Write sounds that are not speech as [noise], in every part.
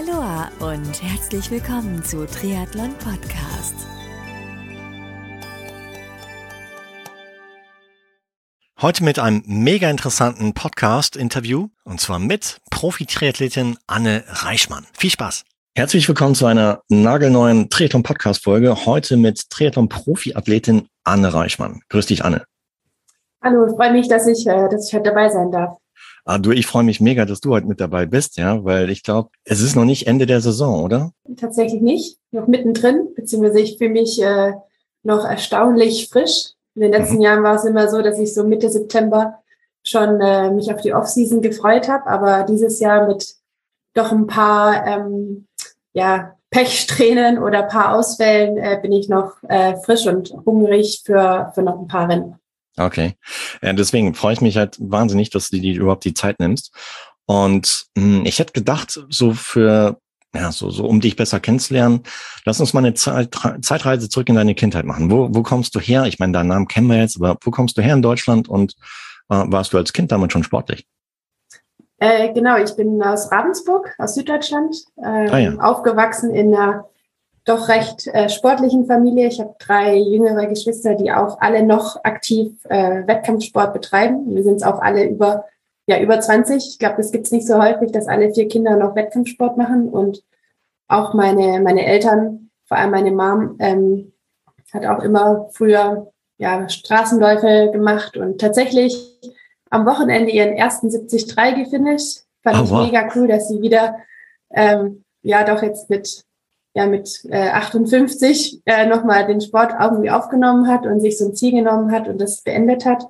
Aloha und herzlich willkommen zu Triathlon Podcast. Heute mit einem mega interessanten Podcast-Interview und zwar mit Profi-Triathletin Anne Reichmann. Viel Spaß! Herzlich willkommen zu einer nagelneuen Triathlon-Podcast-Folge. Heute mit Triathlon-Profi-Athletin Anne Reichmann. Grüß dich, Anne. Hallo, ich freue mich, dass ich, äh, dass ich heute dabei sein darf. Ah, du, ich freue mich mega, dass du heute mit dabei bist, ja, weil ich glaube, es ist noch nicht Ende der Saison, oder? Tatsächlich nicht, noch mittendrin, beziehungsweise ich fühle mich äh, noch erstaunlich frisch. In den letzten mhm. Jahren war es immer so, dass ich so Mitte September schon äh, mich auf die Offseason gefreut habe, aber dieses Jahr mit doch ein paar ähm, ja, Pechsträhnen oder paar Ausfällen äh, bin ich noch äh, frisch und hungrig für, für noch ein paar Rennen. Okay. Ja, deswegen freue ich mich halt wahnsinnig, dass du dir überhaupt die Zeit nimmst. Und mh, hm, ich hätte gedacht, so für, ja, so, so um dich besser kennenzulernen, lass uns mal eine Zeit, Zeitreise zurück in deine Kindheit machen. Wo, wo kommst du her? Ich meine, deinen Namen kennen wir jetzt, aber wo kommst du her in Deutschland und äh, warst du als Kind damit schon sportlich? Äh, genau, ich bin aus Ravensburg, aus Süddeutschland, äh, ah, ja. aufgewachsen in einer doch recht äh, sportlichen Familie. Ich habe drei jüngere Geschwister, die auch alle noch aktiv äh, Wettkampfsport betreiben. Wir sind es auch alle über, ja, über 20. Ich glaube, das gibt es nicht so häufig, dass alle vier Kinder noch Wettkampfsport machen. Und auch meine, meine Eltern, vor allem meine Mom, ähm, hat auch immer früher ja, Straßenläufe gemacht und tatsächlich am Wochenende ihren ersten 73 gefinisht. Fand oh, ich wow. mega cool, dass sie wieder ähm, ja doch jetzt mit ja mit äh, 58 äh, nochmal den Sport irgendwie aufgenommen hat und sich so ein Ziel genommen hat und das beendet hat.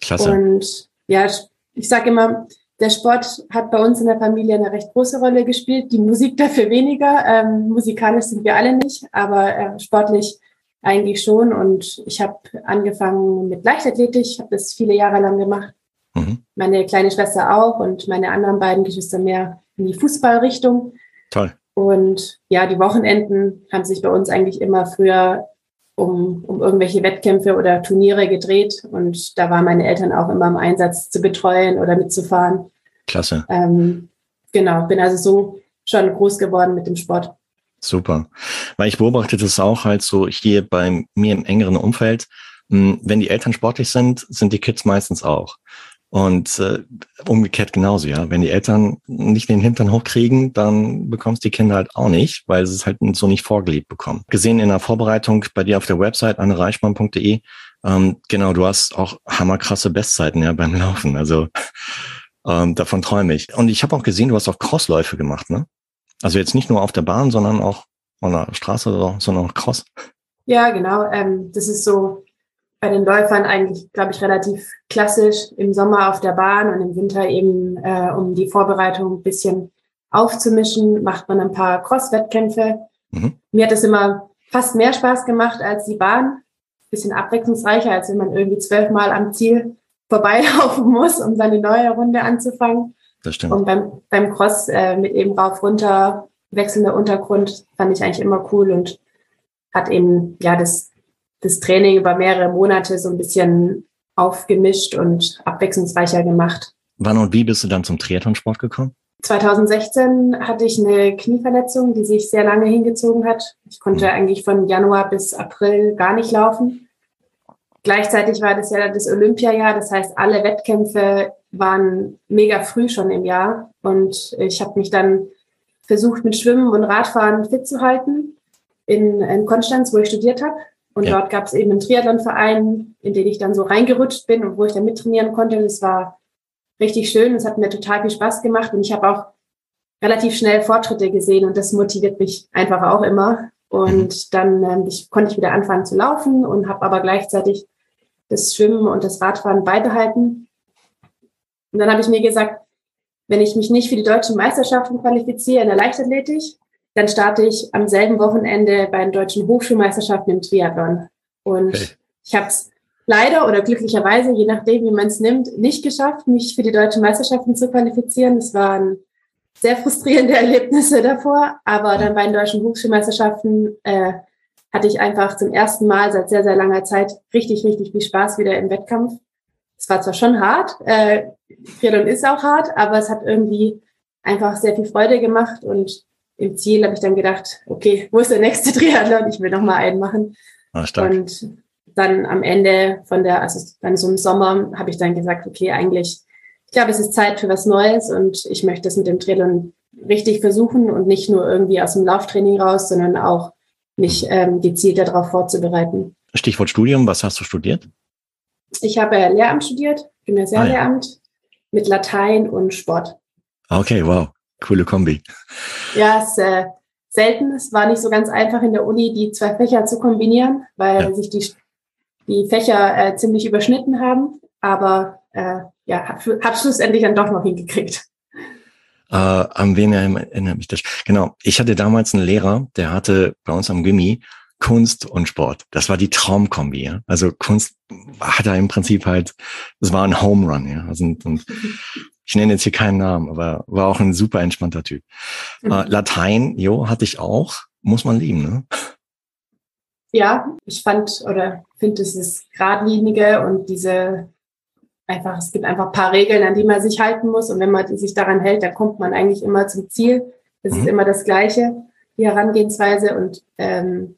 Klasse. Und ja, ich sage immer, der Sport hat bei uns in der Familie eine recht große Rolle gespielt, die Musik dafür weniger. Ähm, musikalisch sind wir alle nicht, aber äh, sportlich eigentlich schon. Und ich habe angefangen mit Leichtathletik, ich habe das viele Jahre lang gemacht. Mhm. Meine kleine Schwester auch und meine anderen beiden Geschwister mehr in die Fußballrichtung. Toll. Und ja, die Wochenenden haben sich bei uns eigentlich immer früher um, um irgendwelche Wettkämpfe oder Turniere gedreht. Und da waren meine Eltern auch immer im Einsatz zu betreuen oder mitzufahren. Klasse. Ähm, genau, bin also so schon groß geworden mit dem Sport. Super. Weil ich beobachte das auch halt so hier bei mir im engeren Umfeld. Hm, wenn die Eltern sportlich sind, sind die Kids meistens auch. Und äh, umgekehrt genauso, ja. Wenn die Eltern nicht den Hintern hochkriegen, dann bekommst die Kinder halt auch nicht, weil sie es halt so nicht vorgelebt bekommen. Gesehen in der Vorbereitung bei dir auf der Website annereichmann.de, ähm, genau, du hast auch hammerkrasse Bestzeiten ja beim Laufen. Also ähm, davon träume ich. Und ich habe auch gesehen, du hast auch Crossläufe gemacht, ne? Also jetzt nicht nur auf der Bahn, sondern auch an der Straße, sondern auch Cross. Ja, genau. Ähm, das ist so bei den Läufern eigentlich, glaube ich, relativ klassisch im Sommer auf der Bahn und im Winter eben, äh, um die Vorbereitung ein bisschen aufzumischen, macht man ein paar Cross-Wettkämpfe. Mhm. Mir hat es immer fast mehr Spaß gemacht als die Bahn. Bisschen abwechslungsreicher, als wenn man irgendwie zwölfmal am Ziel vorbeilaufen [laughs] muss, um seine neue Runde anzufangen. Das stimmt. Und beim, beim Cross äh, mit eben rauf, runter, wechselnder Untergrund fand ich eigentlich immer cool und hat eben, ja, das das Training über mehrere Monate so ein bisschen aufgemischt und abwechslungsreicher gemacht. Wann und wie bist du dann zum Triathlonsport gekommen? 2016 hatte ich eine Knieverletzung, die sich sehr lange hingezogen hat. Ich konnte mhm. eigentlich von Januar bis April gar nicht laufen. Gleichzeitig war das ja das Olympiajahr, das heißt, alle Wettkämpfe waren mega früh schon im Jahr. Und ich habe mich dann versucht, mit Schwimmen und Radfahren fit zu halten in, in Konstanz, wo ich studiert habe. Und ja. dort gab es eben einen Triathlonverein, in den ich dann so reingerutscht bin und wo ich dann mittrainieren konnte. Das war richtig schön. Es hat mir total viel Spaß gemacht und ich habe auch relativ schnell Fortschritte gesehen und das motiviert mich einfach auch immer. Und mhm. dann ähm, ich, konnte ich wieder anfangen zu laufen und habe aber gleichzeitig das Schwimmen und das Radfahren beibehalten. Und dann habe ich mir gesagt, wenn ich mich nicht für die deutschen Meisterschaften qualifiziere in der Leichtathletik, dann starte ich am selben Wochenende bei den deutschen Hochschulmeisterschaften im Triathlon. Und okay. ich habe es leider oder glücklicherweise, je nachdem, wie man es nimmt, nicht geschafft, mich für die deutschen Meisterschaften zu qualifizieren. Es waren sehr frustrierende [laughs] Erlebnisse davor, aber dann bei den deutschen Hochschulmeisterschaften äh, hatte ich einfach zum ersten Mal seit sehr, sehr langer Zeit richtig, richtig viel Spaß wieder im Wettkampf. Es war zwar schon hart, äh, Triathlon ist auch hart, aber es hat irgendwie einfach sehr viel Freude gemacht und im Ziel habe ich dann gedacht, okay, wo ist der nächste [laughs] Triathlon? Ich will noch mal einen machen. Ah, stark. Und dann am Ende von der, also dann so im Sommer, habe ich dann gesagt, okay, eigentlich, ich glaube, es ist Zeit für was Neues und ich möchte es mit dem Triathlon richtig versuchen und nicht nur irgendwie aus dem Lauftraining raus, sondern auch mich ähm, gezielt darauf vorzubereiten. Stichwort Studium, was hast du studiert? Ich habe Lehramt studiert, Gymnasiallehramt ah, ja. mit Latein und Sport. Okay, wow, coole Kombi. Ja, es ist äh, selten. Es war nicht so ganz einfach in der Uni, die zwei Fächer zu kombinieren, weil ja. sich die, die Fächer äh, ziemlich überschnitten haben. Aber äh, ja, habe hab schlussendlich dann doch noch hingekriegt. Äh, an wen erinnert mich das? Genau, ich hatte damals einen Lehrer, der hatte bei uns am Gimmi Kunst und Sport. Das war die Traumkombi. Ja? Also Kunst hat er im Prinzip halt, das war ein Home Run. Ja? Also, und [laughs] ich nenne jetzt hier keinen Namen, aber war auch ein super entspannter Typ. Mhm. Äh, Latein, jo, hatte ich auch. Muss man lieben, ne? Ja, ich fand oder finde, es ist geradlinige und diese einfach, es gibt einfach ein paar Regeln, an die man sich halten muss. Und wenn man sich daran hält, dann kommt man eigentlich immer zum Ziel. Es mhm. ist immer das Gleiche, die Herangehensweise. Und ähm,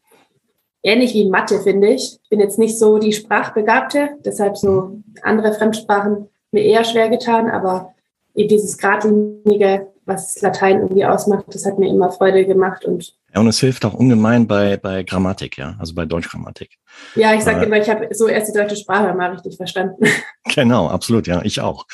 ähnlich wie Mathe, finde ich. Ich bin jetzt nicht so die Sprachbegabte, deshalb so andere Fremdsprachen mir eher schwer getan, aber dieses Gradlinige, was Latein irgendwie ausmacht, das hat mir immer Freude gemacht und ja, und es hilft auch ungemein bei, bei Grammatik, ja, also bei Deutschgrammatik. Ja, ich sage äh, immer, ich habe so erst die deutsche Sprache mal richtig verstanden. [laughs] Genau, absolut, ja, ich auch.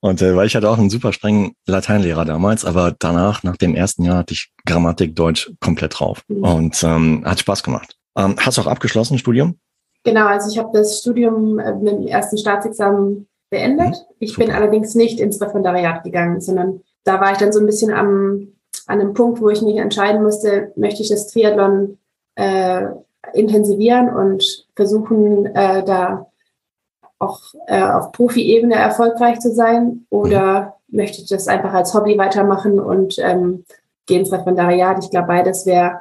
Und äh, weil ich hatte auch einen super strengen Lateinlehrer damals, aber danach, nach dem ersten Jahr, hatte ich Grammatik Deutsch komplett drauf. Mhm. Und ähm, hat Spaß gemacht. Ähm, hast du auch abgeschlossen, Studium? Genau, also ich habe das Studium äh, mit dem ersten Staatsexamen beendet. Mhm. Ich bin allerdings nicht ins Referendariat gegangen, sondern da war ich dann so ein bisschen am, an einem Punkt, wo ich mich entscheiden musste, möchte ich das Triathlon äh, intensivieren und versuchen, äh, da auch äh, auf Profi-Ebene erfolgreich zu sein oder mhm. möchte ich das einfach als Hobby weitermachen und ähm, gehe ins Referendariat. Ich glaube, beides wäre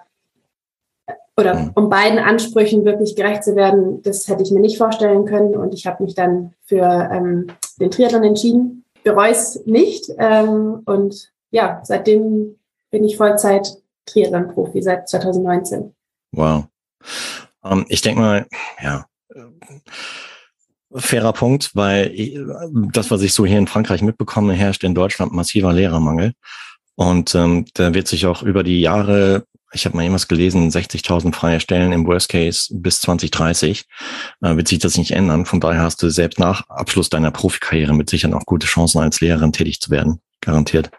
oder mhm. um beiden Ansprüchen wirklich gerecht zu werden, das hätte ich mir nicht vorstellen können. Und ich habe mich dann für ähm, den Triathlon entschieden. Bereue es nicht. Ähm, und ja, seitdem bin ich Vollzeit Triathlon-Profi seit 2019. Wow. Um, ähm, ich denke mal, ja, fairer Punkt, weil das, was ich so hier in Frankreich mitbekomme, herrscht in Deutschland massiver Lehrermangel. Und ähm, da wird sich auch über die Jahre ich habe mal irgendwas gelesen, 60.000 freie Stellen im Worst Case bis 2030 äh, wird sich das nicht ändern. Von daher hast du selbst nach Abschluss deiner Profikarriere mit Sicherheit auch gute Chancen als Lehrerin tätig zu werden. Garantiert.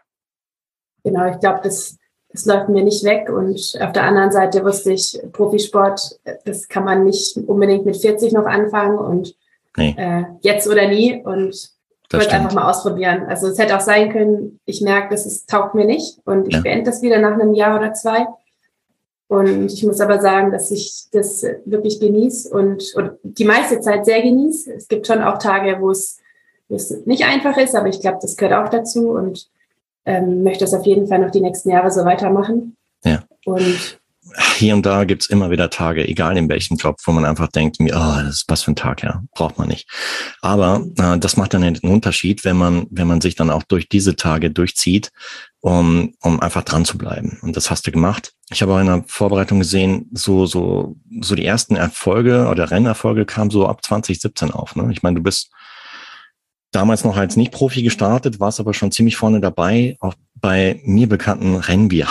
Genau, ich glaube, das, das läuft mir nicht weg. Und auf der anderen Seite wusste ich, Profisport, das kann man nicht unbedingt mit 40 noch anfangen und nee. äh, jetzt oder nie. Und ich wollte einfach mal ausprobieren. Also es hätte auch sein können, ich merke, das ist, taugt mir nicht und ich ja. beende das wieder nach einem Jahr oder zwei. Und ich muss aber sagen, dass ich das wirklich genieße und, und die meiste Zeit sehr genieße. Es gibt schon auch Tage, wo es, wo es nicht einfach ist, aber ich glaube, das gehört auch dazu und ähm, möchte das auf jeden Fall noch die nächsten Jahre so weitermachen. Ja. Und hier und da gibt's immer wieder Tage, egal in welchem Job, wo man einfach denkt, oh, das ist was für ein Tag, ja, braucht man nicht. Aber äh, das macht dann einen Unterschied, wenn man, wenn man sich dann auch durch diese Tage durchzieht, um, um einfach dran zu bleiben. Und das hast du gemacht. Ich habe auch in der Vorbereitung gesehen, so, so, so die ersten Erfolge oder Rennerfolge kamen so ab 2017 auf. Ne? Ich meine, du bist damals noch als Nicht-Profi gestartet, warst aber schon ziemlich vorne dabei, auch bei mir bekannten Rennen wie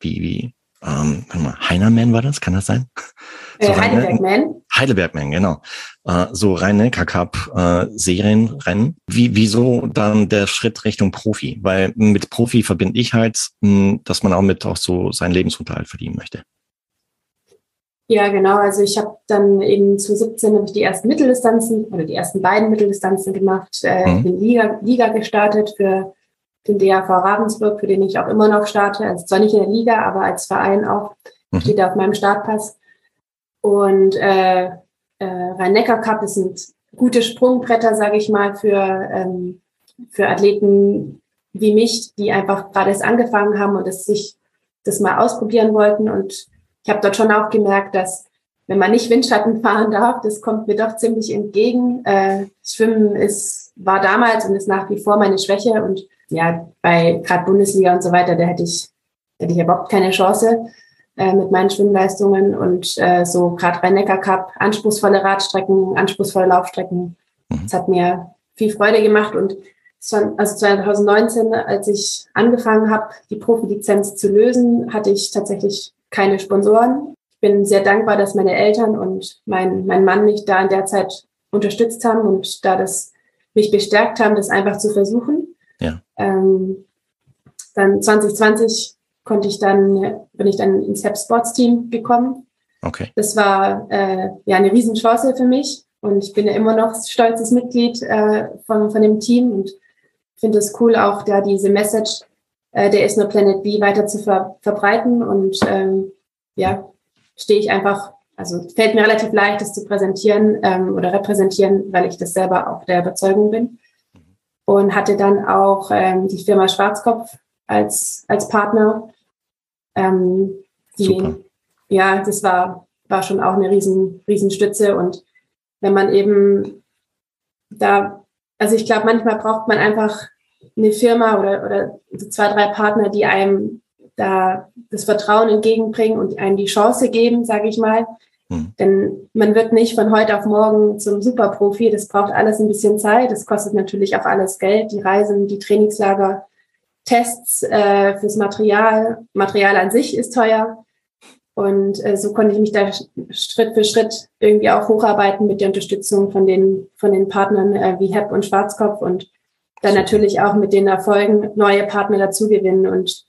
wie, wie ähm, warte mal, Heinerman war das, kann das sein? Äh, so Heidelbergman. Heidelbergman, genau. Äh, so Rhein-Neckar Cup äh, Serienrennen. Wie, wieso dann der Schritt Richtung Profi? Weil mit Profi verbinde ich halt, mh, dass man auch mit auch so seinen Lebensunterhalt verdienen möchte. Ja, genau. Also ich habe dann eben zu 17 habe ich die ersten Mitteldistanzen oder die ersten beiden Mitteldistanzen gemacht, äh, mhm. in Liga, Liga gestartet für den DAV Ravensburg, für den ich auch immer noch starte. Also zwar nicht in der Liga, aber als Verein auch. Mhm. Steht da auf meinem Startpass. Und äh, äh, Rhein-Neckar-Cup, das sind gute Sprungbretter, sage ich mal, für, ähm, für Athleten wie mich, die einfach gerade erst angefangen haben und es sich das mal ausprobieren wollten. Und ich habe dort schon auch gemerkt, dass wenn man nicht Windschatten fahren darf, das kommt mir doch ziemlich entgegen. Äh, Schwimmen ist, war damals und ist nach wie vor meine Schwäche und ja, bei gerade Bundesliga und so weiter, da hätte ich, hätte ich überhaupt keine Chance äh, mit meinen Schwimmleistungen und äh, so gerade Rhein-Neckar-Cup, anspruchsvolle Radstrecken, anspruchsvolle Laufstrecken. Mhm. Das hat mir viel Freude gemacht und also 2019, als ich angefangen habe, die Profilizenz zu lösen, hatte ich tatsächlich keine Sponsoren. Ich bin sehr dankbar, dass meine Eltern und mein, mein Mann mich da in der Zeit unterstützt haben und da das mich bestärkt haben, das einfach zu versuchen. Ähm, dann 2020 konnte ich dann, bin ich dann ins Hep Sports Team gekommen. Okay. Das war äh, ja eine Riesenchance für mich und ich bin ja immer noch stolzes Mitglied äh, von, von dem Team und finde es cool, auch da diese Message äh, der Is No Planet B weiter zu ver verbreiten und ähm, ja, stehe ich einfach, also fällt mir relativ leicht, das zu präsentieren ähm, oder repräsentieren, weil ich das selber auch der Überzeugung bin. Und hatte dann auch ähm, die Firma Schwarzkopf als, als Partner. Ähm, die, Super. Ja, das war, war schon auch eine riesen, riesen Stütze. Und wenn man eben da, also ich glaube, manchmal braucht man einfach eine Firma oder, oder zwei, drei Partner, die einem da das Vertrauen entgegenbringen und einem die Chance geben, sage ich mal. Hm. Denn man wird nicht von heute auf morgen zum Superprofi. Das braucht alles ein bisschen Zeit. Das kostet natürlich auch alles Geld. Die Reisen, die Trainingslager, Tests äh, fürs Material. Material an sich ist teuer. Und äh, so konnte ich mich da Schritt für Schritt irgendwie auch hocharbeiten mit der Unterstützung von den, von den Partnern äh, wie HEP und Schwarzkopf und dann natürlich auch mit den Erfolgen neue Partner dazugewinnen. Und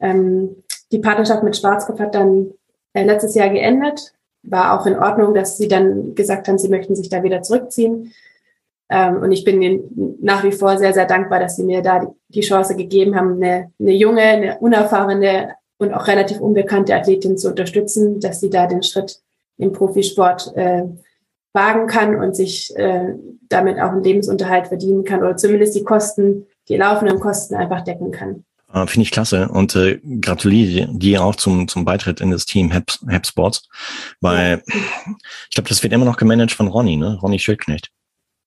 ähm, die Partnerschaft mit Schwarzkopf hat dann äh, letztes Jahr geendet. War auch in Ordnung, dass sie dann gesagt haben, sie möchten sich da wieder zurückziehen. Ähm, und ich bin ihnen nach wie vor sehr, sehr dankbar, dass sie mir da die, Chance gegeben haben, eine, eine junge, eine unerfahrene und auch relativ unbekannte Athletin zu unterstützen, dass sie da den Schritt im Profisport äh, wagen kann und sich äh, damit auch einen Lebensunterhalt verdienen kann oder zumindest die Kosten, die laufenden Kosten einfach decken kann. Äh, Finde ich klasse und äh, gratuliere dir auch zum, zum Beitritt in das Team Hep Sports, weil ich glaube, das wird immer noch gemanagt von Ronny, ne? Ronny Schildknecht.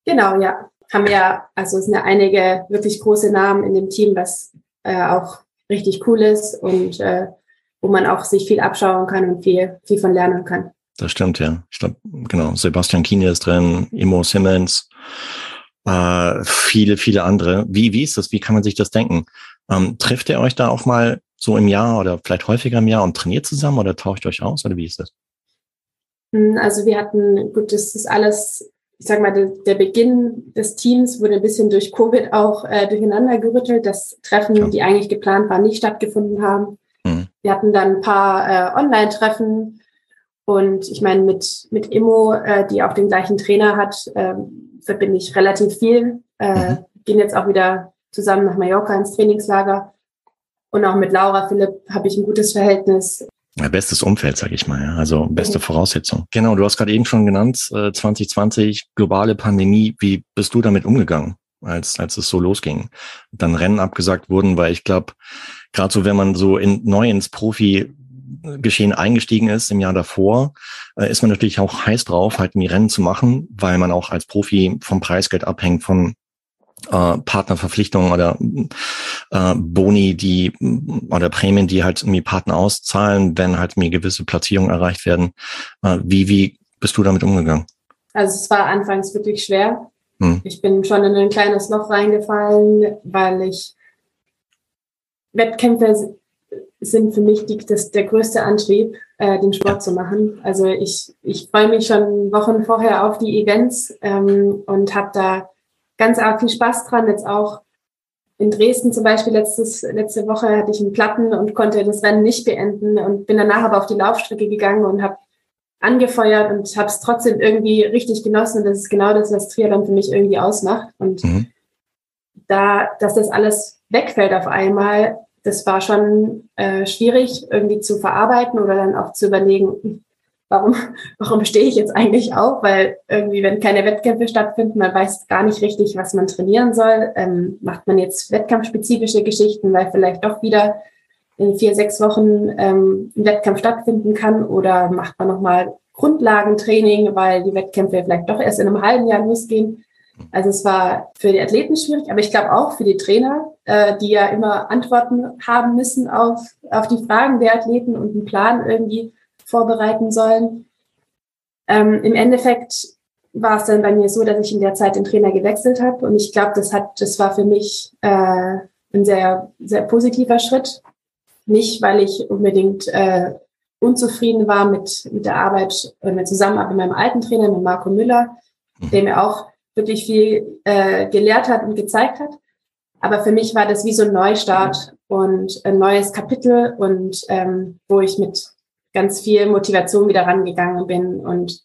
Genau, ja. Haben ja, also es sind ja einige wirklich große Namen in dem Team, was äh, auch richtig cool ist und äh, wo man auch sich viel abschauen kann und viel, viel von lernen kann. Das stimmt, ja. Ich glaube, genau, Sebastian Kiene ist drin, Imo Simmons, äh, viele, viele andere. Wie, wie ist das? Wie kann man sich das denken? Ähm, trifft ihr euch da auch mal so im Jahr oder vielleicht häufiger im Jahr und trainiert zusammen oder tauscht euch aus oder wie ist das? Hm, also wir hatten, gut, das ist alles ich sag mal, der, der, Beginn des Teams wurde ein bisschen durch Covid auch äh, durcheinander gerüttelt, dass Treffen, ja. die eigentlich geplant waren, nicht stattgefunden haben. Mhm. Wir hatten dann ein paar äh, Online-Treffen und ich meine, mit, mit Immo, äh, die auch den gleichen Trainer hat, äh, verbinde ich relativ viel. Äh, mhm. Gehen jetzt auch wieder zusammen nach Mallorca ins Trainingslager. Und auch mit Laura Philipp habe ich ein gutes Verhältnis. Ja, bestes Umfeld, sag ich mal. Ja. Also beste mhm. Voraussetzung. Genau, du hast gerade eben schon genannt, äh, 2020, globale Pandemie. Wie bist du damit umgegangen, als, als es so losging? Dann Rennen abgesagt wurden, weil ich glaube, gerade so, wenn man so in, neu ins Profi Geschehen eingestiegen ist im Jahr davor, äh, ist man natürlich auch heiß drauf, halt die Rennen zu machen, weil man auch als Profi vom Preisgeld abhängt, von äh, Partnerverpflichtungen oder äh, Boni, die oder Prämien, die halt mir Partner auszahlen, wenn halt mir gewisse Platzierungen erreicht werden. Äh, wie, wie bist du damit umgegangen? Also es war anfangs wirklich schwer. Hm. Ich bin schon in ein kleines Loch reingefallen, weil ich Wettkämpfe sind für mich die, das, der größte Antrieb, äh, den Sport ja. zu machen. Also ich, ich freue mich schon Wochen vorher auf die Events ähm, und habe da ganz arg viel Spaß dran. Jetzt auch in Dresden zum Beispiel letztes, letzte Woche hatte ich einen Platten und konnte das Rennen nicht beenden und bin danach aber auf die Laufstrecke gegangen und habe angefeuert und habe es trotzdem irgendwie richtig genossen. Und das ist genau das, was Triathlon für mich irgendwie ausmacht. Und mhm. da, dass das alles wegfällt auf einmal, das war schon äh, schwierig irgendwie zu verarbeiten oder dann auch zu überlegen, warum, [laughs] warum stehe ich jetzt eigentlich auf? Weil irgendwie, wenn keine Wettkämpfe stattfinden, man weiß gar nicht richtig, was man trainieren soll. Ähm, macht man jetzt wettkampfspezifische Geschichten, weil vielleicht doch wieder in vier, sechs Wochen ähm, ein Wettkampf stattfinden kann oder macht man nochmal Grundlagentraining, weil die Wettkämpfe vielleicht doch erst in einem halben Jahr losgehen. Also es war für die Athleten schwierig, aber ich glaube auch für die Trainer, äh, die ja immer Antworten haben müssen auf, auf die Fragen der Athleten und einen Plan irgendwie vorbereiten sollen. Ähm, Im Endeffekt war es dann bei mir so, dass ich in der Zeit den Trainer gewechselt habe und ich glaube, das hat, das war für mich äh, ein sehr, sehr positiver Schritt. Nicht, weil ich unbedingt äh, unzufrieden war mit, mit der Arbeit und mit Zusammenarbeit mit meinem alten Trainer, mit Marco Müller, mhm. der mir auch wirklich viel äh, gelehrt hat und gezeigt hat. Aber für mich war das wie so ein Neustart und ein neues Kapitel und ähm, wo ich mit ganz viel Motivation wieder rangegangen bin. Und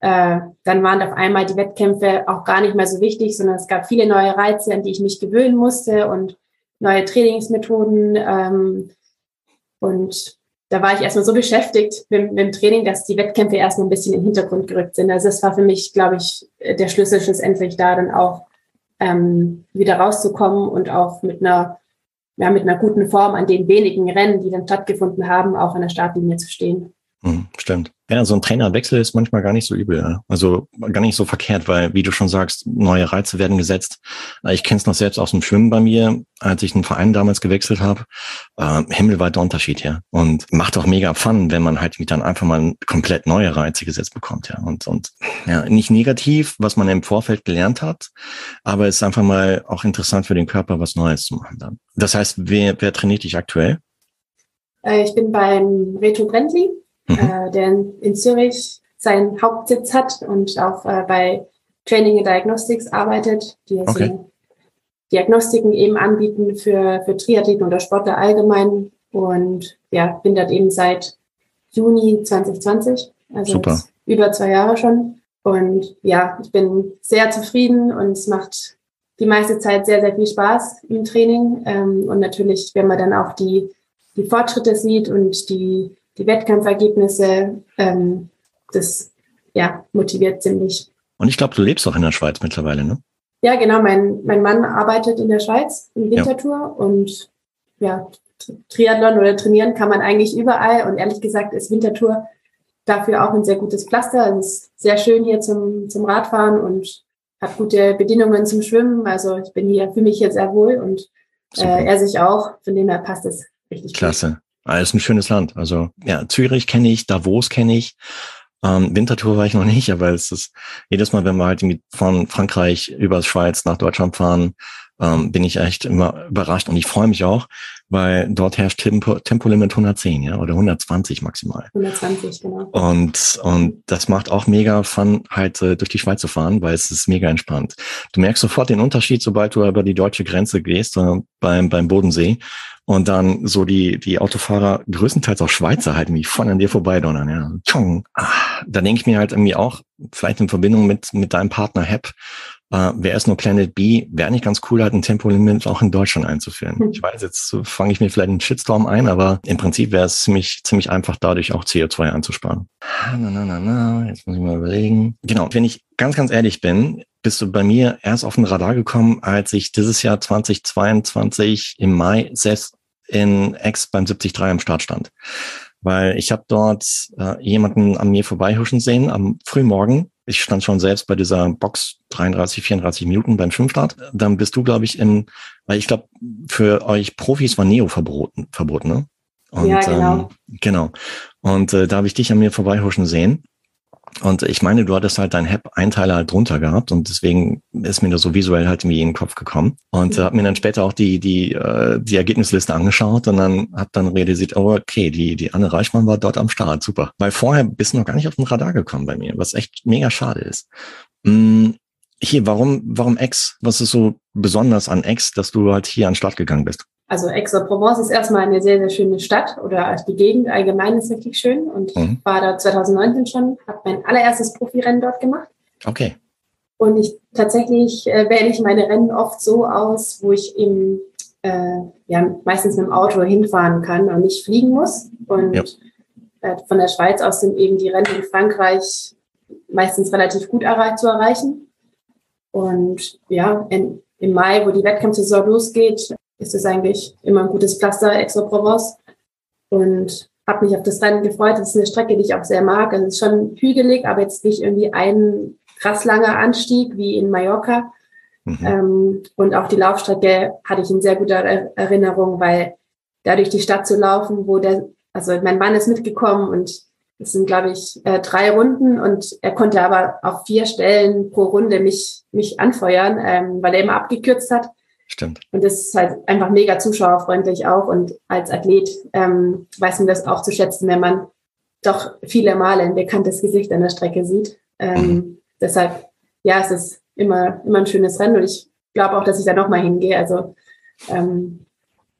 äh, dann waren auf einmal die Wettkämpfe auch gar nicht mehr so wichtig, sondern es gab viele neue Reize, an die ich mich gewöhnen musste und neue Trainingsmethoden. Ähm, und da war ich erstmal so beschäftigt mit, mit, dem Training, dass die Wettkämpfe erstmal ein bisschen in den Hintergrund gerückt sind. Also das war für mich, glaube ich, der Schlüssel schlussendlich da dann auch ähm, wieder rauszukommen und auch mit einer ja, mit einer guten Form an den wenigen Rennen, die dann stattgefunden haben, auch an der Startlinie zu stehen. Hm, stimmt. Ja, so ein Trainerwechsel ist manchmal gar nicht so übel. Ja. Also gar nicht so verkehrt, weil, wie du schon sagst, neue Reize werden gesetzt. Ich kenne es noch selbst aus dem Schwimmen bei mir, als ich einen Verein damals gewechselt habe. Äh, himmelweiter Unterschied, ja. Und macht auch mega Fun, wenn man halt dann einfach mal komplett neue Reize gesetzt bekommt, ja. Und, und ja, nicht negativ, was man im Vorfeld gelernt hat, aber es ist einfach mal auch interessant für den Körper, was Neues zu machen dann. Das heißt, wer, wer trainiert dich aktuell? Äh, ich bin beim Reto Brentli mhm. äh, der in, Zürich seinen Hauptsitz hat und auch äh, bei Training and Diagnostics arbeitet, die okay. so Diagnostiken eben anbieten für, für Triathleten oder Sportler allgemein. Und ja, bin dort eben seit Juni 2020, also über zwei Jahre schon. Und ja, ich bin sehr zufrieden und es macht die meiste Zeit sehr, sehr viel Spaß im Training. Ähm, und natürlich, wenn man dann auch die, die Fortschritte sieht und die, die Wettkampfergebnisse, ähm, das ja, motiviert ziemlich. Und ich glaube, du lebst auch in der Schweiz mittlerweile, ne? Ja, genau. Mein, mein Mann arbeitet in der Schweiz in Winterthur ja. und ja, Triathlon oder trainieren kann man eigentlich überall. Und ehrlich gesagt ist Winterthur dafür auch ein sehr gutes Pflaster. Es ist sehr schön hier zum, zum Radfahren und hat gute Bedingungen zum Schwimmen. Also ich bin hier, fühle mich hier sehr wohl und äh, er sich auch. Von dem her passt es richtig Klasse. Gut. Ah, ist ein schönes Land. Also ja, Zürich kenne ich, Davos kenne ich. Ähm, Wintertour war ich noch nicht, aber es ist jedes Mal, wenn wir halt von Frankreich über Schweiz nach Deutschland fahren, ähm, bin ich echt immer überrascht und ich freue mich auch, weil dort herrscht Tempo, Tempolimit 110, ja, oder 120 maximal. 120, genau. Und, und das macht auch mega Fun, halt äh, durch die Schweiz zu fahren, weil es ist mega entspannt. Du merkst sofort den Unterschied, sobald du über die deutsche Grenze gehst, äh, beim, beim Bodensee und dann so die, die Autofahrer, größtenteils auch Schweizer, halt irgendwie voll an dir vorbeidonnern. Ja. Tschong. Ah, da denke ich mir halt irgendwie auch, vielleicht in Verbindung mit, mit deinem Partner HEP, äh, wäre es nur Planet B, wäre nicht ganz cool, halt ein Tempolimit auch in Deutschland einzuführen. Hm. Ich weiß, jetzt fange ich mir vielleicht einen Shitstorm ein, aber im Prinzip wäre es ziemlich, ziemlich einfach, dadurch auch CO2 einzusparen. Na, na, na, na, jetzt muss ich mal überlegen. Genau, wenn ich ganz, ganz ehrlich bin, bist du bei mir erst auf den Radar gekommen, als ich dieses Jahr 2022 im Mai selbst in Ex beim 73 am Start stand. Weil ich habe dort äh, jemanden an mir vorbeihuschen sehen am Frühmorgen. Ich stand schon selbst bei dieser Box 33, 34 Minuten beim Schwimmstart. Dann bist du, glaube ich, in, weil ich glaube, für euch Profis war Neo verboten, verboten, ne? Und, ja, genau. Ähm, genau. Und äh, da habe ich dich an mir vorbeihuschen sehen. Und ich meine, du hattest halt dein Hep-Einteiler halt drunter gehabt und deswegen ist mir das so visuell halt irgendwie in den Kopf gekommen. Und mhm. habe mir dann später auch die, die, äh, die Ergebnisliste angeschaut und dann hab dann realisiert, oh, okay, die, die Anne Reichmann war dort am Start, super. Weil vorher bist du noch gar nicht auf den Radar gekommen bei mir, was echt mega schade ist. Hm, hier, warum, warum Ex? Was ist so besonders an Ex, dass du halt hier an den Start gegangen bist? Also Aix-en-Provence ist erstmal eine sehr, sehr schöne Stadt oder die Gegend allgemein ist richtig schön und mhm. war da 2019 schon, habe mein allererstes Profirennen dort gemacht. Okay. Und ich tatsächlich äh, wähle ich meine Rennen oft so aus, wo ich eben äh, ja, meistens mit dem Auto hinfahren kann und nicht fliegen muss. Und ja. äh, von der Schweiz aus sind eben die Rennen in Frankreich meistens relativ gut erreicht, zu erreichen. Und ja, in, im Mai, wo die Wettkampfsaison losgeht, ist es eigentlich immer ein gutes Pflaster, Aix-en-Provence. Und habe mich auf das Rennen gefreut. Das ist eine Strecke, die ich auch sehr mag. Also es ist schon hügelig, aber jetzt nicht irgendwie ein krass langer Anstieg wie in Mallorca. Mhm. Ähm, und auch die Laufstrecke hatte ich in sehr guter Erinnerung, weil dadurch die Stadt zu laufen, wo der, also mein Mann ist mitgekommen und es sind, glaube ich, äh, drei Runden und er konnte aber auf vier Stellen pro Runde mich, mich anfeuern, ähm, weil er immer abgekürzt hat. Stimmt. Und das ist halt einfach mega zuschauerfreundlich auch. Und als Athlet ähm, weiß man das auch zu schätzen, wenn man doch viele Male ein bekanntes Gesicht an der Strecke sieht. Ähm, mhm. Deshalb, ja, es ist immer, immer ein schönes Rennen und ich glaube auch, dass ich da nochmal hingehe. Also ähm,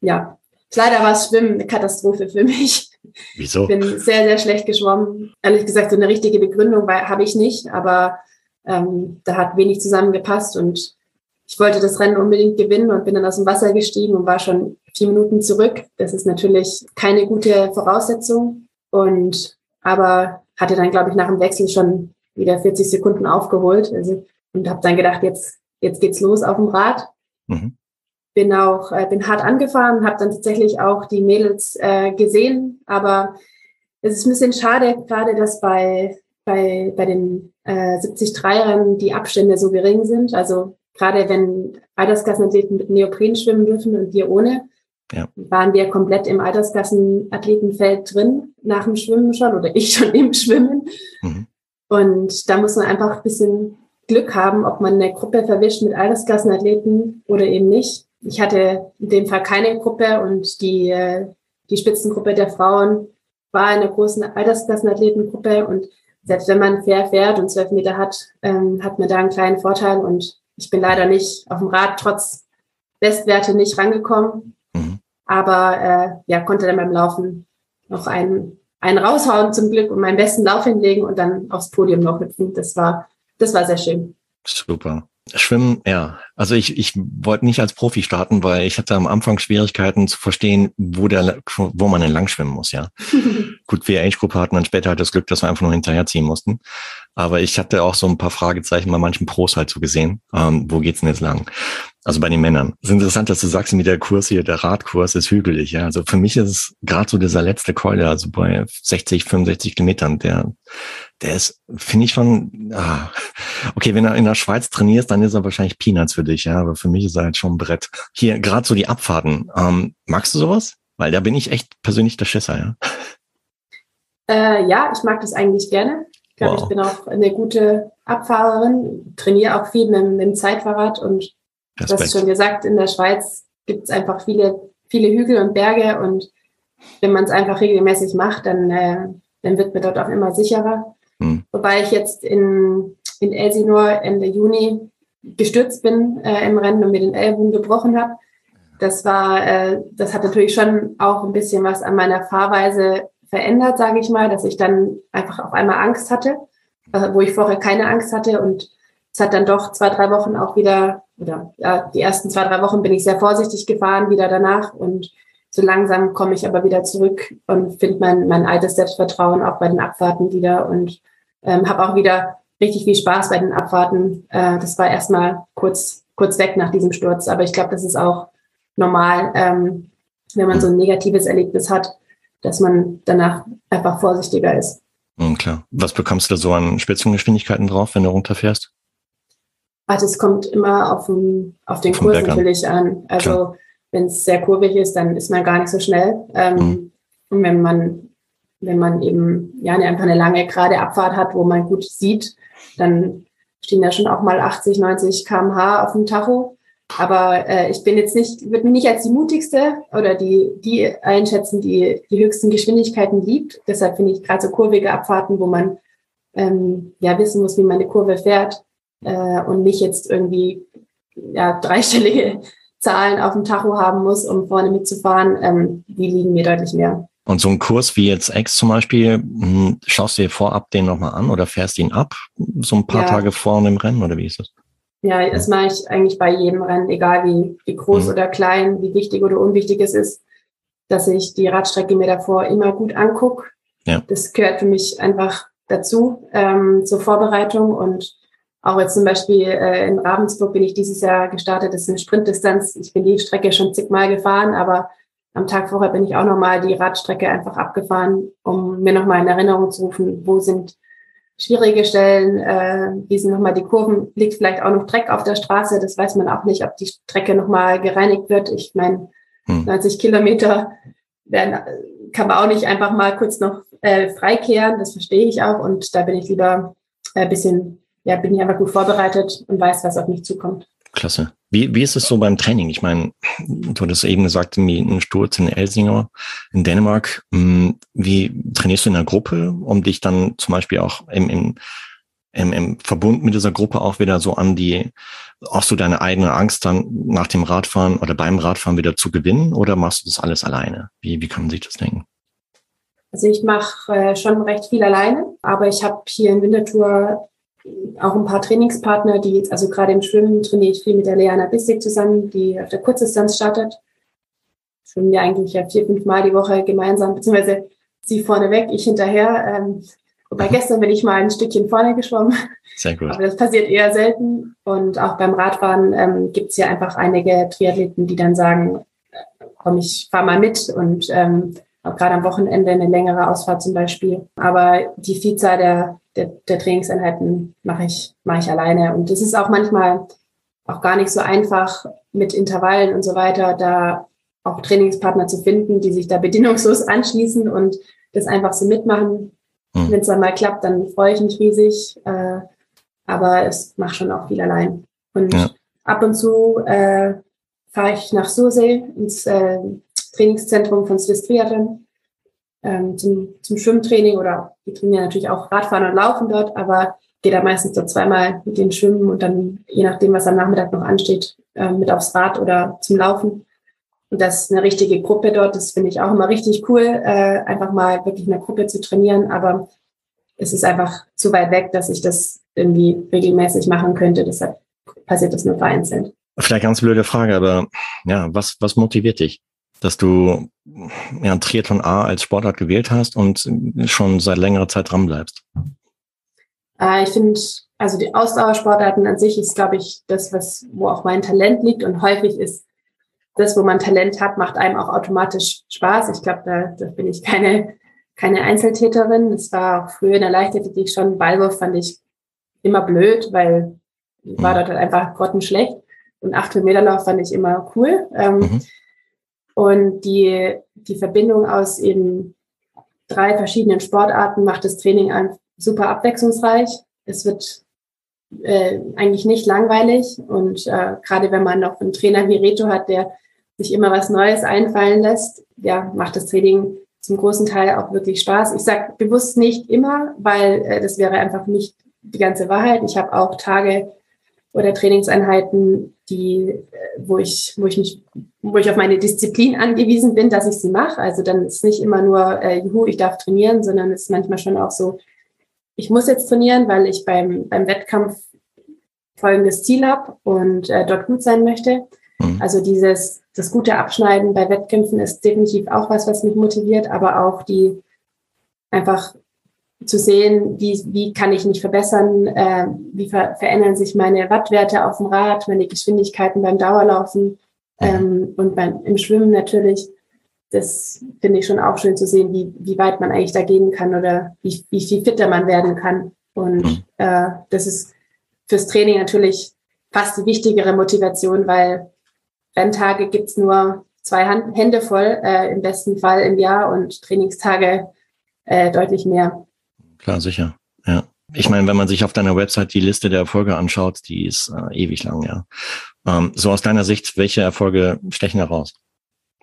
ja, leider war es Schwimmen eine Katastrophe für mich. Wieso? Ich bin sehr, sehr schlecht geschwommen. Ehrlich gesagt, so eine richtige Begründung habe ich nicht, aber ähm, da hat wenig zusammengepasst und ich wollte das Rennen unbedingt gewinnen und bin dann aus dem Wasser gestiegen und war schon vier Minuten zurück. Das ist natürlich keine gute Voraussetzung. Und aber hatte dann, glaube ich, nach dem Wechsel schon wieder 40 Sekunden aufgeholt. Also, und habe dann gedacht, jetzt, jetzt geht's los auf dem Rad. Mhm. Bin auch, äh, bin hart angefahren, habe dann tatsächlich auch die Mädels äh, gesehen, aber es ist ein bisschen schade, gerade dass bei, bei, bei den äh, 73-Rennen die Abstände so gering sind. Also gerade wenn Altersklassenathleten mit Neopren schwimmen dürfen und wir ohne, ja. waren wir komplett im Altersklassenathletenfeld drin, nach dem Schwimmen schon oder ich schon [laughs] im Schwimmen. Mhm. Und da muss man einfach ein bisschen Glück haben, ob man eine Gruppe verwischt mit Altersklassenathleten oder eben nicht. Ich hatte in dem Fall keine Gruppe und die, äh, die Spitzengruppe der Frauen war in einer großen Altersklassenathletengruppe und selbst wenn man fair fährt und zwölf Meter hat, ähm, hat man da einen kleinen Vorteil und ich bin leider nicht auf dem Rad trotz Bestwerte nicht rangekommen, mhm. aber äh, ja, konnte dann beim Laufen noch einen, einen raushauen zum Glück und meinen besten Lauf hinlegen und dann aufs Podium noch hüpfen. Das war, das war sehr schön. Super. Schwimmen, ja. Also ich, ich wollte nicht als Profi starten, weil ich hatte am Anfang Schwierigkeiten zu verstehen, wo der, wo man entlang schwimmen muss, ja. [laughs] Gut, wir Age-Gruppe hatten dann später halt das Glück, dass wir einfach nur hinterherziehen mussten. Aber ich hatte auch so ein paar Fragezeichen bei manchen Pros halt so gesehen. Ähm, wo geht's denn jetzt lang? Also bei den Männern. Es ist interessant, dass du sagst, mit der Kurs hier, der Radkurs ist hügelig. Ja, also für mich ist es gerade so dieser letzte Keule, also bei 60, 65 Kilometern, der, der ist, finde ich schon, ah, okay, wenn er in der Schweiz trainierst, dann ist er wahrscheinlich Peanuts für dich, ja, aber für mich ist er halt schon ein Brett. Hier, gerade so die Abfahrten. Ähm, magst du sowas? Weil da bin ich echt persönlich der Schisser, ja. Äh, ja, ich mag das eigentlich gerne. Ich glaube, wow. ich bin auch eine gute Abfahrerin, trainiere auch viel mit, mit dem Zeitfahrrad und du hast schon gesagt, in der Schweiz gibt es einfach viele, viele Hügel und Berge und wenn man es einfach regelmäßig macht, dann, äh, dann wird man dort auch immer sicherer. Hm. Wobei ich jetzt in, in Elsinor Ende Juni gestürzt bin äh, im Rennen und mir den Ellbogen gebrochen habe. Das war, äh, das hat natürlich schon auch ein bisschen was an meiner Fahrweise verändert, sage ich mal, dass ich dann einfach auf einmal Angst hatte, äh, wo ich vorher keine Angst hatte. Und es hat dann doch zwei, drei Wochen auch wieder, oder ja, die ersten zwei, drei Wochen bin ich sehr vorsichtig gefahren, wieder danach. Und so langsam komme ich aber wieder zurück und finde mein, mein altes Selbstvertrauen auch bei den Abfahrten wieder und ähm, habe auch wieder richtig viel Spaß bei den Abfahrten. Äh, das war erstmal kurz, kurz weg nach diesem Sturz, aber ich glaube, das ist auch normal, ähm, wenn man so ein negatives Erlebnis hat, dass man danach einfach vorsichtiger ist. Mhm, klar. Was bekommst du da so an Spitzengeschwindigkeiten drauf, wenn du runterfährst? Also es kommt immer auf den, auf den Kurs natürlich an. Also wenn es sehr kurvig ist, dann ist man gar nicht so schnell. Ähm, mhm. Und wenn man, wenn man eben ja einfach eine lange gerade Abfahrt hat, wo man gut sieht, dann stehen da schon auch mal 80, 90 kmh auf dem Tacho. Aber äh, ich bin jetzt nicht, würde mich nicht als die mutigste oder die, die einschätzen, die die höchsten Geschwindigkeiten liebt. Deshalb finde ich gerade so kurvige Abfahrten, wo man ähm, ja wissen muss, wie man eine Kurve fährt äh, und nicht jetzt irgendwie ja, dreistellige [laughs] Zahlen auf dem Tacho haben muss, um vorne mitzufahren, ähm, die liegen mir deutlich mehr. Und so ein Kurs wie jetzt X zum Beispiel, hm, schaust du dir vorab den nochmal an oder fährst ihn ab, so ein paar ja. Tage vor dem Rennen oder wie ist das? Ja, das mache ich eigentlich bei jedem Rennen, egal wie, wie groß mhm. oder klein, wie wichtig oder unwichtig es ist, dass ich die Radstrecke mir davor immer gut angucke. Ja. Das gehört für mich einfach dazu ähm, zur Vorbereitung und auch jetzt zum Beispiel äh, in Ravensburg bin ich dieses Jahr gestartet, das ist eine Sprintdistanz. Ich bin die Strecke schon zigmal gefahren, aber am Tag vorher bin ich auch nochmal die Radstrecke einfach abgefahren, um mir nochmal in Erinnerung zu rufen, wo sind schwierige Stellen, äh, wie sind nochmal die Kurven, liegt vielleicht auch noch Dreck auf der Straße, das weiß man auch nicht, ob die Strecke nochmal gereinigt wird. Ich meine, hm. 90 Kilometer werden, kann man auch nicht einfach mal kurz noch äh, freikehren, das verstehe ich auch und da bin ich lieber ein äh, bisschen, ja, bin ich einfach gut vorbereitet und weiß, was auf mich zukommt. Klasse. Wie, wie ist es so beim Training? Ich meine, du hattest eben gesagt, ein Sturz in Elsinger in Dänemark. Hm, wie trainierst du in der Gruppe, um dich dann zum Beispiel auch im, im, im, im Verbund mit dieser Gruppe auch wieder so an die, auch so deine eigene Angst dann nach dem Radfahren oder beim Radfahren wieder zu gewinnen oder machst du das alles alleine? Wie, wie kann man sich das denken? Also ich mache äh, schon recht viel alleine, aber ich habe hier in Winterthur auch ein paar Trainingspartner, die jetzt, also gerade im Schwimmen trainiere ich viel mit der Leana Bissig zusammen, die auf der Kurzdistanz startet. Schwimmen wir eigentlich ja vier, fünf Mal die Woche gemeinsam, beziehungsweise sie vorneweg, ich hinterher. Ähm, wobei gestern bin ich mal ein Stückchen vorne geschwommen. Sehr gut. Aber das passiert eher selten. Und auch beim Radfahren ähm, gibt es ja einfach einige Triathleten, die dann sagen, äh, komm, ich fahr mal mit und ähm, auch gerade am Wochenende eine längere Ausfahrt zum Beispiel. Aber die Vielzahl der der, der Trainingseinheiten mache ich, mache ich alleine. Und das ist auch manchmal auch gar nicht so einfach mit Intervallen und so weiter, da auch Trainingspartner zu finden, die sich da bedingungslos [laughs] anschließen und das einfach so mitmachen. Mhm. Wenn es dann mal klappt, dann freue ich mich riesig. Äh, aber es macht schon auch viel allein. Und ja. ab und zu äh, fahre ich nach Sursee ins äh, Trainingszentrum von Swiss Triathlon ähm, zum, zum Schwimmtraining oder wir trainieren natürlich auch Radfahren und Laufen dort, aber gehe da meistens so zweimal mit den Schwimmen und dann, je nachdem, was am Nachmittag noch ansteht, äh, mit aufs Rad oder zum Laufen. Und das ist eine richtige Gruppe dort. Das finde ich auch immer richtig cool, äh, einfach mal wirklich in einer Gruppe zu trainieren. Aber es ist einfach zu weit weg, dass ich das irgendwie regelmäßig machen könnte. Deshalb passiert das nur vereinzelt. Vielleicht ganz blöde Frage, aber ja, was, was motiviert dich? Dass du ja, Triathlon A als Sportart gewählt hast und schon seit längerer Zeit dran bleibst? Äh, ich finde, also die Ausdauersportarten an sich ist, glaube ich, das, was, wo auch mein Talent liegt und häufig ist das, wo man Talent hat, macht einem auch automatisch Spaß. Ich glaube, da, da bin ich keine, keine Einzeltäterin. Das war auch früher in der Leichtathletik schon. Ballwurf fand ich immer blöd, weil war mhm. dort halt einfach grottenschlecht. Und 800 Meter Lauf fand ich immer cool. Ähm, mhm. Und die, die Verbindung aus eben drei verschiedenen Sportarten macht das Training super abwechslungsreich. Es wird äh, eigentlich nicht langweilig. Und äh, gerade wenn man noch einen Trainer wie Reto hat, der sich immer was Neues einfallen lässt, ja, macht das Training zum großen Teil auch wirklich Spaß. Ich sage bewusst nicht immer, weil äh, das wäre einfach nicht die ganze Wahrheit. Ich habe auch Tage, oder Trainingseinheiten, die, äh, wo ich, wo ich mich, wo ich auf meine Disziplin angewiesen bin, dass ich sie mache. Also dann ist nicht immer nur, äh, juhu, ich darf trainieren, sondern es ist manchmal schon auch so, ich muss jetzt trainieren, weil ich beim, beim Wettkampf folgendes Ziel habe und äh, dort gut sein möchte. Mhm. Also dieses, das gute Abschneiden bei Wettkämpfen ist definitiv auch was, was mich motiviert, aber auch die einfach zu sehen, wie, wie kann ich mich verbessern, äh, wie ver verändern sich meine Wattwerte auf dem Rad, meine Geschwindigkeiten beim Dauerlaufen ähm, und beim, im Schwimmen natürlich. Das finde ich schon auch schön zu sehen, wie, wie weit man eigentlich da gehen kann oder wie, wie viel fitter man werden kann. Und mhm. äh, das ist fürs Training natürlich fast die wichtigere Motivation, weil Renntage gibt's nur zwei Hand Hände voll, äh, im besten Fall im Jahr und Trainingstage äh, deutlich mehr. Klar, sicher. Ja. Ich meine, wenn man sich auf deiner Website die Liste der Erfolge anschaut, die ist äh, ewig lang, ja. Ähm, so aus deiner Sicht, welche Erfolge stechen heraus?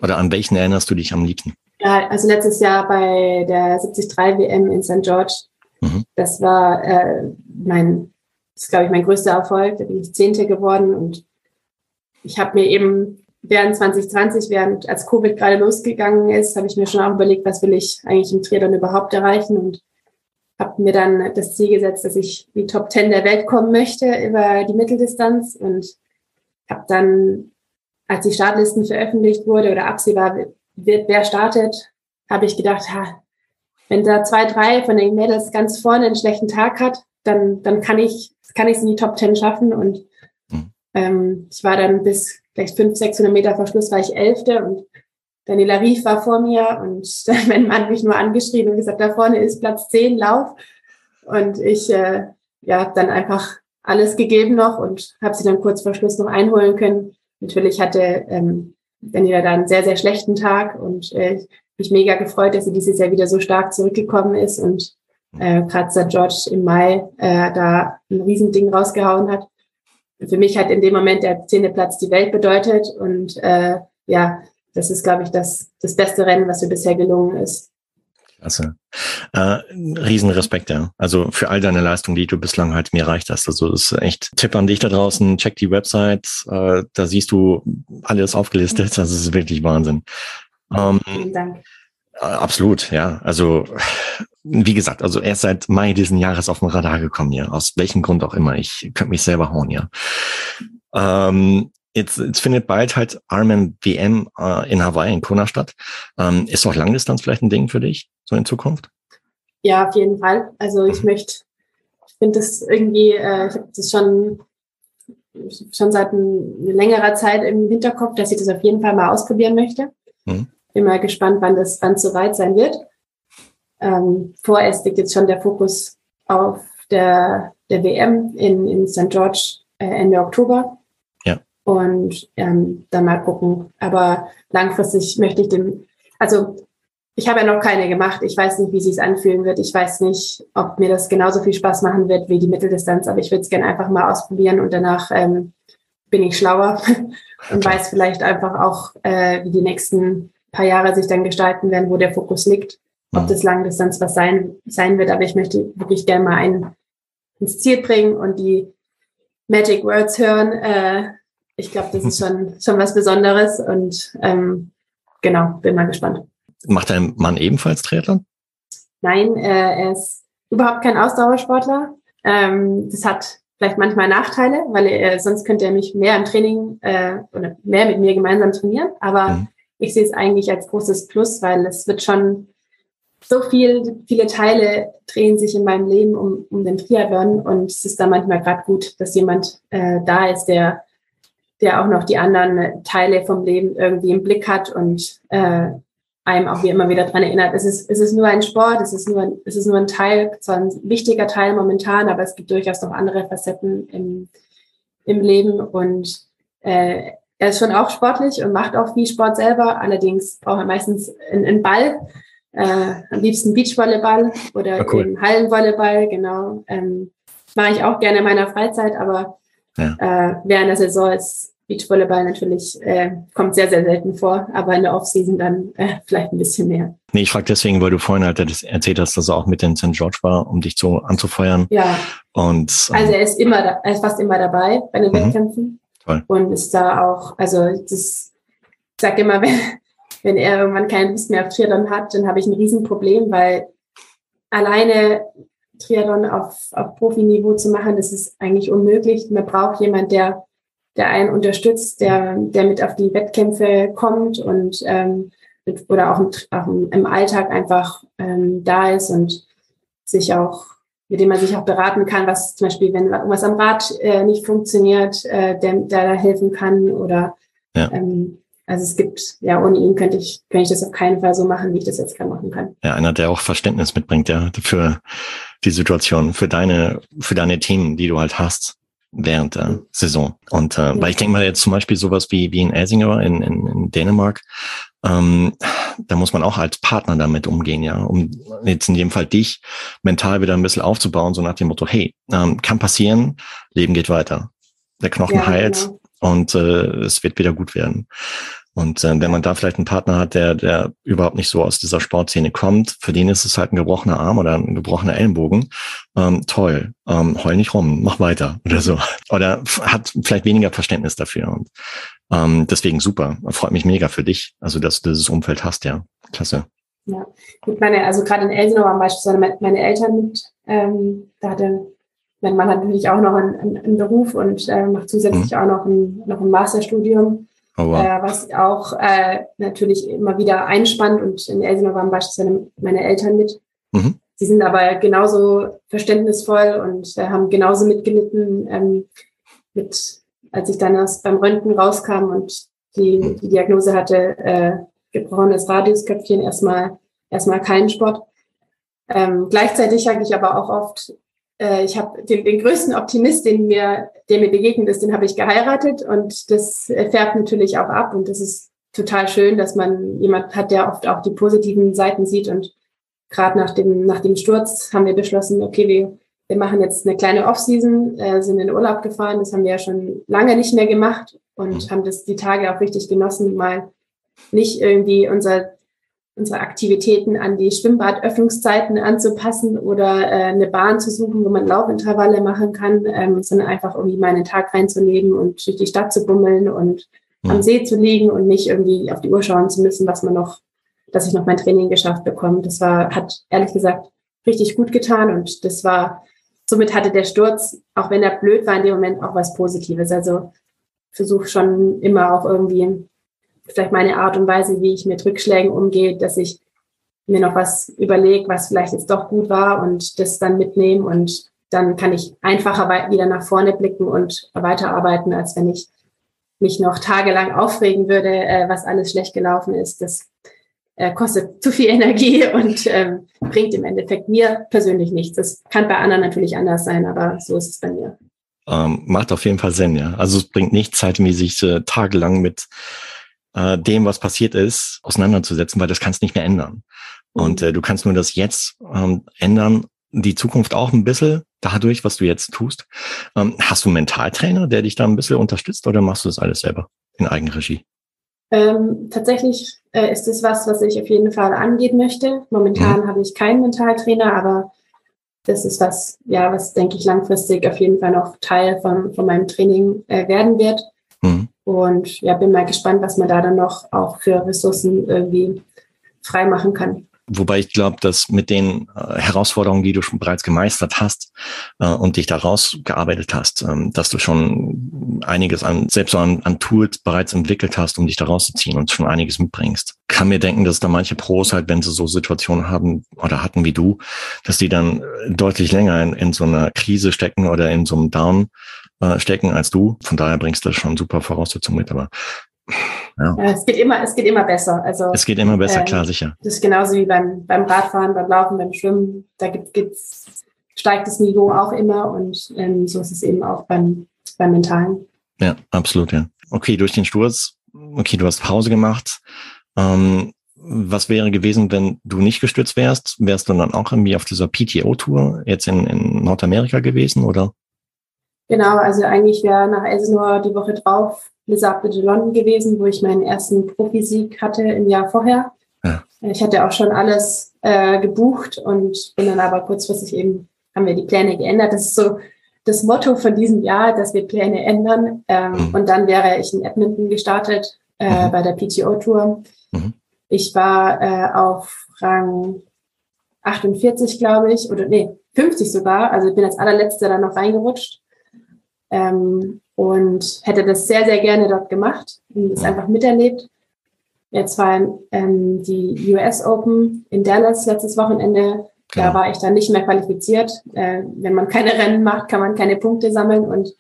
Oder an welchen erinnerst du dich am liebsten? Ja, also letztes Jahr bei der 73 WM in St. George, mhm. das war äh, mein, das ist, glaube ich, mein größter Erfolg. Da bin ich Zehnte geworden und ich habe mir eben während 2020, während als Covid gerade losgegangen ist, habe ich mir schon auch überlegt, was will ich eigentlich im Triathlon überhaupt erreichen und habe mir dann das Ziel gesetzt, dass ich die Top 10 der Welt kommen möchte über die Mitteldistanz und habe dann, als die Startlisten veröffentlicht wurde oder absehbar wird, wer startet, habe ich gedacht, ha, wenn da zwei, drei von den Mädels ganz vorne einen schlechten Tag hat, dann, dann kann ich kann ich es in die Top 10 schaffen und mhm. ähm, ich war dann bis vielleicht 500, 600 Meter vor Schluss war ich Elfte und Daniela Rief war vor mir und [laughs] mein Mann mich nur angeschrieben und gesagt, da vorne ist Platz 10, Lauf. Und ich äh, ja, habe dann einfach alles gegeben noch und habe sie dann kurz vor Schluss noch einholen können. Natürlich hatte ähm, Daniela da einen sehr, sehr schlechten Tag und äh, mich mega gefreut, dass sie dieses Jahr wieder so stark zurückgekommen ist und äh, seit George im Mai äh, da ein Riesending rausgehauen hat. Für mich hat in dem Moment der zehnte Platz die Welt bedeutet und äh, ja, das ist, glaube ich, das, das beste Rennen, was mir bisher gelungen ist. Klasse. Äh, Riesenrespekt, ja. Also für all deine Leistungen, die du bislang halt mir erreicht hast. Also das ist echt Tipp an dich da draußen. Check die Website. Äh, da siehst du alles aufgelistet. Das ist wirklich Wahnsinn. Ähm, Vielen Dank. Äh, absolut, ja. Also wie gesagt, also erst seit Mai diesen Jahres auf dem Radar gekommen hier. Aus welchem Grund auch immer. Ich könnte mich selber hauen, ja. Ähm, Jetzt, jetzt findet bald halt Ironman WM äh, in Hawaii, in Kona statt. Ähm, ist auch Langdistanz vielleicht ein Ding für dich, so in Zukunft? Ja, auf jeden Fall. Also ich mhm. möchte, ich finde das irgendwie, äh, ich habe das schon, schon seit ein, längerer Zeit im Hinterkopf, dass ich das auf jeden Fall mal ausprobieren möchte. Mhm. Bin mal gespannt, wann das wann soweit sein wird. Ähm, vorerst liegt jetzt schon der Fokus auf der, der WM in, in St. George äh, Ende Oktober und ähm, dann mal gucken. Aber langfristig möchte ich dem, also ich habe ja noch keine gemacht. Ich weiß nicht, wie sie es anfühlen wird. Ich weiß nicht, ob mir das genauso viel Spaß machen wird wie die Mitteldistanz, aber ich würde es gerne einfach mal ausprobieren und danach ähm, bin ich schlauer [laughs] und weiß vielleicht einfach auch, äh, wie die nächsten paar Jahre sich dann gestalten werden, wo der Fokus liegt, ob mhm. das Langdistanz was sein, sein wird. Aber ich möchte wirklich gerne mal einen ins Ziel bringen und die Magic Words hören, äh, ich glaube, das ist schon, schon was Besonderes und ähm, genau, bin mal gespannt. Macht dein Mann ebenfalls Triathlon? Nein, äh, er ist überhaupt kein Ausdauersportler. Ähm, das hat vielleicht manchmal Nachteile, weil er, sonst könnte er mich mehr im Training äh, oder mehr mit mir gemeinsam trainieren. Aber mhm. ich sehe es eigentlich als großes Plus, weil es wird schon so viel, viele Teile drehen sich in meinem Leben um, um den Triathlon und es ist da manchmal gerade gut, dass jemand äh, da ist, der der auch noch die anderen Teile vom Leben irgendwie im Blick hat und äh, einem auch wie immer wieder dran erinnert. Es ist, es ist nur ein Sport, es ist nur ein, es ist nur ein Teil, zwar ein wichtiger Teil momentan, aber es gibt durchaus noch andere Facetten im, im Leben und äh, er ist schon auch sportlich und macht auch viel Sport selber. Allerdings braucht er meistens einen, einen Ball, äh, am liebsten Beachvolleyball oder ah, cool. Hallenvolleyball, genau. Ähm, mache ich auch gerne in meiner Freizeit, aber ja. Äh, während der Saison ist Beachvolleyball natürlich, äh, kommt sehr, sehr selten vor, aber in der Offseason dann äh, vielleicht ein bisschen mehr. Nee, ich frage deswegen, weil du vorhin halt erzählt hast, dass er auch mit den St. George war, um dich so anzufeuern. Ja. Und, ähm, also er ist immer, da, er ist fast immer dabei bei den mhm. Wettkämpfen. Toll. Und ist da auch, also das, ich sag immer, [laughs] wenn, wenn er irgendwann keine Lust mehr auf Triathlon hat, dann habe ich ein Riesenproblem, weil alleine Triathlon auf, auf Profiniveau zu machen, das ist eigentlich unmöglich. Man braucht jemand, der, der einen unterstützt, der, der mit auf die Wettkämpfe kommt und ähm, mit, oder auch, im, auch im Alltag einfach ähm, da ist und sich auch, mit dem man sich auch beraten kann, was zum Beispiel, wenn irgendwas am Rad äh, nicht funktioniert, äh, der, der da helfen kann oder ja. ähm, also es gibt, ja, ohne ihn könnte ich, könnte ich das auf keinen Fall so machen, wie ich das jetzt gerade machen kann. Ja, einer, der auch Verständnis mitbringt, ja, für die Situation, für deine, für deine Themen, die du halt hast während der Saison. Und äh, weil ich denke mal jetzt zum Beispiel sowas wie, wie in Elsinger in, in, in Dänemark, ähm, da muss man auch als Partner damit umgehen, ja, um jetzt in dem Fall dich mental wieder ein bisschen aufzubauen, so nach dem Motto, hey, ähm, kann passieren, Leben geht weiter. Der Knochen ja, heilt, genau und äh, es wird wieder gut werden. Und äh, wenn man da vielleicht einen Partner hat, der, der überhaupt nicht so aus dieser Sportszene kommt, für den ist es halt ein gebrochener Arm oder ein gebrochener Ellenbogen. Ähm, toll, ähm, heul nicht rum, mach weiter [laughs] oder so. Oder hat vielleicht weniger Verständnis dafür. Und ähm, deswegen super, freut mich mega für dich, also dass du dieses Umfeld hast, ja. Klasse. Ja, ich meine, also gerade in Elsenau waren beispielsweise meine Eltern mit, ähm, da hatte mein Mann hat natürlich auch noch einen, einen Beruf und äh, macht zusätzlich mhm. auch noch ein, noch ein Masterstudium, oh, wow. äh, was auch äh, natürlich immer wieder einspannt. Und in Elsenau waren beispielsweise meine Eltern mit. Mhm. Sie sind aber genauso verständnisvoll und äh, haben genauso mitgelitten, ähm, mit, als ich dann erst beim Röntgen rauskam und die, mhm. die Diagnose hatte, äh, gebrochenes Radiusköpfchen, erstmal erstmal keinen Sport. Ähm, gleichzeitig sage ich aber auch oft, ich habe den, den größten Optimist, den mir, der mir begegnet ist, den habe ich geheiratet und das färbt natürlich auch ab und das ist total schön, dass man jemand hat, der oft auch die positiven Seiten sieht und gerade nach dem, nach dem Sturz haben wir beschlossen, okay, wir, wir machen jetzt eine kleine Offseason, äh, sind in Urlaub gefahren, das haben wir ja schon lange nicht mehr gemacht und mhm. haben das die Tage auch richtig genossen, mal nicht irgendwie unser unsere Aktivitäten an die Schwimmbadöffnungszeiten anzupassen oder äh, eine Bahn zu suchen, wo man Laufintervalle machen kann, ähm, sondern einfach irgendwie mal einen Tag reinzulegen und durch die Stadt zu bummeln und ja. am See zu liegen und nicht irgendwie auf die Uhr schauen zu müssen, was man noch, dass ich noch mein Training geschafft bekomme. Das war, hat ehrlich gesagt richtig gut getan und das war, somit hatte der Sturz, auch wenn er blöd war in dem Moment, auch was Positives. Also versuche schon immer auch irgendwie vielleicht meine Art und Weise, wie ich mit Rückschlägen umgehe, dass ich mir noch was überlege, was vielleicht jetzt doch gut war und das dann mitnehme und dann kann ich einfacher wieder nach vorne blicken und weiterarbeiten, als wenn ich mich noch tagelang aufregen würde, äh, was alles schlecht gelaufen ist. Das äh, kostet zu viel Energie [laughs] und ähm, bringt im Endeffekt mir persönlich nichts. Das kann bei anderen natürlich anders sein, aber so ist es bei mir. Ähm, macht auf jeden Fall Sinn, ja. Also es bringt nichts, zeitmäßig äh, tagelang mit äh, dem, was passiert ist, auseinanderzusetzen, weil das kannst nicht mehr ändern. Und mhm. äh, du kannst nur das jetzt ähm, ändern, die Zukunft auch ein bisschen dadurch, was du jetzt tust. Ähm, hast du einen Mentaltrainer, der dich da ein bisschen unterstützt oder machst du das alles selber in Eigenregie? Ähm, tatsächlich äh, ist es was, was ich auf jeden Fall angehen möchte. Momentan mhm. habe ich keinen Mentaltrainer, aber das ist was, ja, was denke ich langfristig auf jeden Fall noch Teil von, von meinem Training äh, werden wird. Mhm. Und ja, bin mal gespannt, was man da dann noch auch für Ressourcen irgendwie freimachen kann. Wobei ich glaube, dass mit den äh, Herausforderungen, die du schon bereits gemeistert hast äh, und dich daraus gearbeitet hast, ähm, dass du schon einiges an, selbst an, an, Tools bereits entwickelt hast, um dich da rauszuziehen und schon einiges mitbringst. Kann mir denken, dass da manche Pros halt, wenn sie so Situationen haben oder hatten wie du, dass die dann deutlich länger in, in so einer Krise stecken oder in so einem Down äh, stecken als du. Von daher bringst du schon super Voraussetzungen mit. Aber ja. ja. es geht immer, es geht immer besser. Also es geht immer besser, äh, klar, sicher. Das ist genauso wie beim, beim Radfahren, beim Laufen, beim Schwimmen. Da gibt, gibt's, steigt das Niveau auch immer und ähm, so ist es eben auch beim, beim Mentalen. Ja, absolut, ja. Okay, durch den Sturz, okay, du hast Pause gemacht. Ähm, was wäre gewesen, wenn du nicht gestürzt wärst? Wärst du dann auch irgendwie auf dieser PTO-Tour jetzt in, in Nordamerika gewesen, oder? Genau, also eigentlich wäre nach Elsinore die Woche drauf Lizarde de London gewesen, wo ich meinen ersten Profisieg hatte im Jahr vorher. Ja. Ich hatte auch schon alles äh, gebucht und bin dann aber kurzfristig eben, haben wir die Pläne geändert. Das ist so das Motto von diesem Jahr, dass wir Pläne ändern. Ähm, mhm. Und dann wäre ich in Edmonton gestartet äh, mhm. bei der PTO-Tour. Mhm. Ich war äh, auf Rang 48, glaube ich, oder nee, 50 sogar. Also ich bin als allerletzter dann noch reingerutscht. Ähm, und hätte das sehr, sehr gerne dort gemacht und es einfach miterlebt. Jetzt war ähm, die US Open in Dallas letztes Wochenende. Da war ich dann nicht mehr qualifiziert. Äh, wenn man keine Rennen macht, kann man keine Punkte sammeln und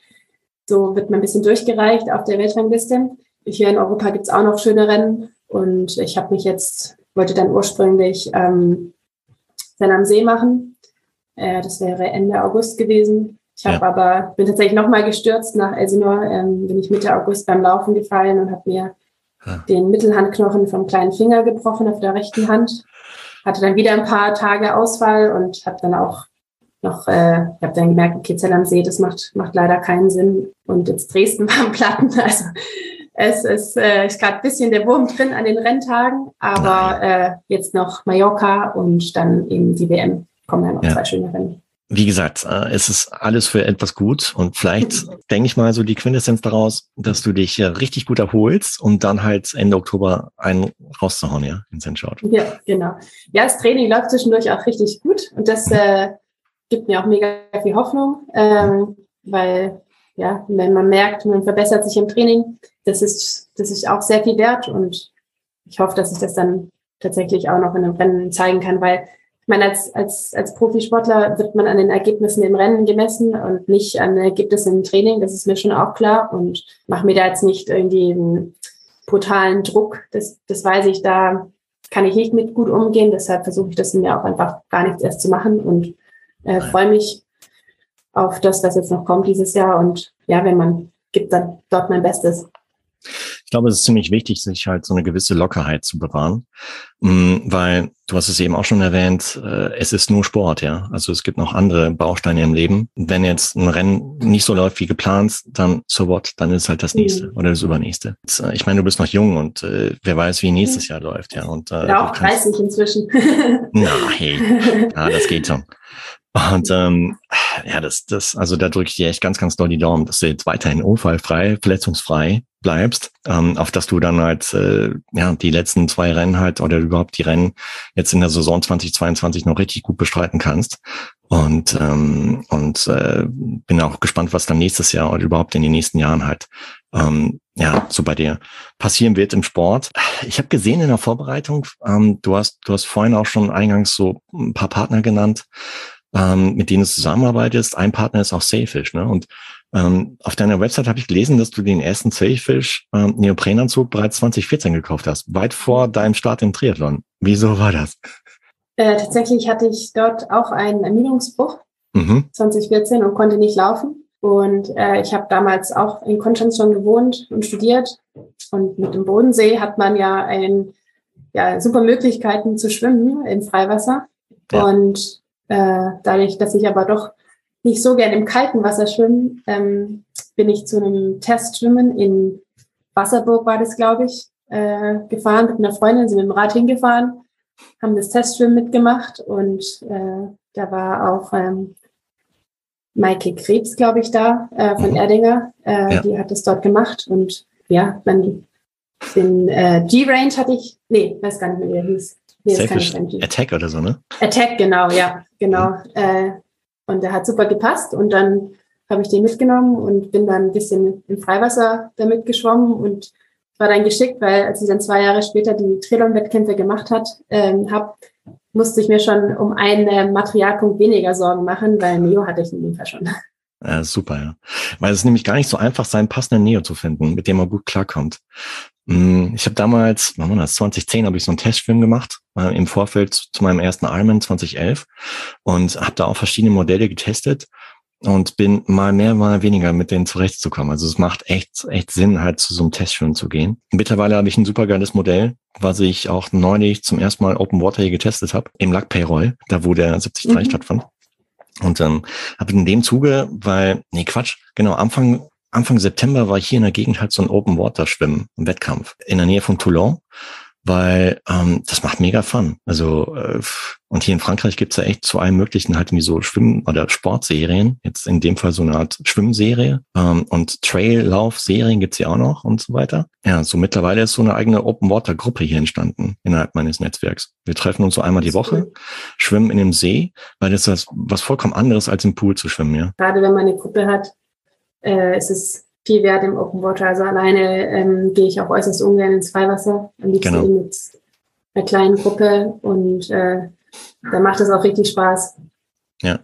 so wird man ein bisschen durchgereicht auf der Weltrangliste. Hier in Europa gibt's auch noch schöne Rennen und ich habe mich jetzt, wollte dann ursprünglich ähm, dann am See machen. Äh, das wäre Ende August gewesen. Ich habe ja. aber, bin tatsächlich nochmal gestürzt nach Elsinore, ähm, bin ich Mitte August beim Laufen gefallen und habe mir ja. den Mittelhandknochen vom kleinen Finger gebrochen auf der rechten Hand. Hatte dann wieder ein paar Tage Ausfall und habe dann auch noch, äh, ich habe dann gemerkt, okay, Zell am See, das macht, macht leider keinen Sinn. Und jetzt Dresden [laughs] waren Platten. Also es ist, äh, ist gerade ein bisschen der Wurm drin an den Renntagen, aber äh, jetzt noch Mallorca und dann eben die WM. Kommen ja noch ja. zwei schöne Rennen wie gesagt, äh, es ist alles für etwas gut und vielleicht [laughs] denke ich mal so die Quintessenz daraus, dass du dich richtig gut erholst, um dann halt Ende Oktober einen rauszuhauen, ja, in St. George. Ja, genau. Ja, das Training läuft zwischendurch auch richtig gut und das äh, gibt mir auch mega viel Hoffnung, ähm, weil ja, wenn man merkt, man verbessert sich im Training, das ist, das ist auch sehr viel wert und ich hoffe, dass ich das dann tatsächlich auch noch in einem Rennen zeigen kann, weil ich meine, als, als, als Profisportler wird man an den Ergebnissen im Rennen gemessen und nicht an den Ergebnissen im Training. Das ist mir schon auch klar und mache mir da jetzt nicht irgendwie einen brutalen Druck. Das, das weiß ich, da, kann ich nicht mit gut umgehen. Deshalb versuche ich das mir auch einfach gar nichts erst zu machen und äh, freue mich auf das, was jetzt noch kommt dieses Jahr. Und ja, wenn man gibt dann dort mein Bestes. Ich glaube, es ist ziemlich wichtig, sich halt so eine gewisse Lockerheit zu bewahren, mm, weil du hast es eben auch schon erwähnt, äh, es ist nur Sport, ja. Also es gibt noch andere Bausteine im Leben. Wenn jetzt ein Rennen nicht so läuft wie geplant, dann so what, dann ist halt das nächste mhm. oder das übernächste. Äh, ich meine, du bist noch jung und äh, wer weiß, wie nächstes Jahr läuft, ja. Und äh, ja, auch 30 inzwischen. [laughs] Na, hey, ja, das geht schon. Und ähm, ja, das, das, also da drücke ich dir echt ganz, ganz doll die Daumen, dass du jetzt weiterhin unfallfrei, verletzungsfrei bleibst, ähm, auf dass du dann halt äh, ja die letzten zwei Rennen halt oder überhaupt die Rennen jetzt in der Saison 2022 noch richtig gut bestreiten kannst. Und ähm, und äh, bin auch gespannt, was dann nächstes Jahr oder überhaupt in den nächsten Jahren halt ähm, ja so bei dir passieren wird im Sport. Ich habe gesehen in der Vorbereitung, ähm, du hast du hast vorhin auch schon eingangs so ein paar Partner genannt ähm, mit denen du zusammenarbeitest. Ein Partner ist auch Sailfish. Ne? Und ähm, auf deiner Website habe ich gelesen, dass du den ersten Sailfish ähm, Neoprenanzug bereits 2014 gekauft hast, weit vor deinem Start im Triathlon. Wieso war das? Äh, tatsächlich hatte ich dort auch einen Ermüdungsbruch mhm. 2014 und konnte nicht laufen. Und äh, ich habe damals auch in Konstanz schon gewohnt und studiert. Und mit dem Bodensee hat man ja ein, ja, super Möglichkeiten zu schwimmen im Freiwasser. Ja. Und äh, dadurch, dass ich aber doch nicht so gern im kalten Wasser schwimme, ähm, bin ich zu einem Testschwimmen in Wasserburg, war das, glaube ich, äh, gefahren mit einer Freundin, sind mit dem Rad hingefahren, haben das Testschwimmen mitgemacht und äh, da war auch ähm, Maike Krebs, glaube ich, da äh, von mhm. Erdinger. Äh, ja. Die hat das dort gemacht und ja, dann den äh, G-Range hatte ich, nee, weiß gar nicht mehr, wie er hieß. Nee, Attack oder so, ne? Attack, genau, ja, genau. Mhm. Äh, und der hat super gepasst und dann habe ich den mitgenommen und bin dann ein bisschen im Freiwasser damit geschwommen und war dann geschickt, weil als ich dann zwei Jahre später die Trilon-Wettkämpfe gemacht hat, ähm, habe, musste ich mir schon um einen Materialpunkt weniger Sorgen machen, weil Neo hatte ich in dem Fall schon. [laughs] Ja, super, ja. Weil es ist nämlich gar nicht so einfach, seinen passenden Neo zu finden, mit dem man gut klarkommt. Mm, ich habe damals, wann war das, 2010 habe ich so einen Testfilm gemacht, äh, im Vorfeld zu meinem ersten Ironman 2011 und habe da auch verschiedene Modelle getestet und bin mal mehr, mal weniger mit denen zurechtzukommen. Also es macht echt, echt Sinn, halt zu so einem Testfilm zu gehen. Mittlerweile habe ich ein super geiles Modell, was ich auch neulich zum ersten Mal Open Water hier getestet habe, im Lac Payroll, da wo der 73 mhm. stattfand. Und ähm, habe in dem Zuge, weil, nee, Quatsch, genau, Anfang Anfang September war hier in der Gegend halt so ein Open Water Schwimmen, ein Wettkampf in der Nähe von Toulon, weil ähm, das macht mega Fun. Also äh, und hier in Frankreich gibt's ja echt zu allem möglichen halt wie so Schwimm- oder Sportserien. Jetzt in dem Fall so eine Art Schwimmserie ähm, und Traillauf-Serien gibt's hier auch noch und so weiter. Ja, so mittlerweile ist so eine eigene Open Water Gruppe hier entstanden innerhalb meines Netzwerks. Wir treffen uns so einmal die Woche, schwimmen in dem See, weil das ist was vollkommen anderes als im Pool zu schwimmen. Ja. Gerade wenn man eine Gruppe hat, äh, es ist viel wert im Open Water. Also alleine ähm, gehe ich auch äußerst ungern ins Freiwasser. Am liebsten genau. mit einer kleinen Gruppe und äh, da macht es auch richtig Spaß. Ja.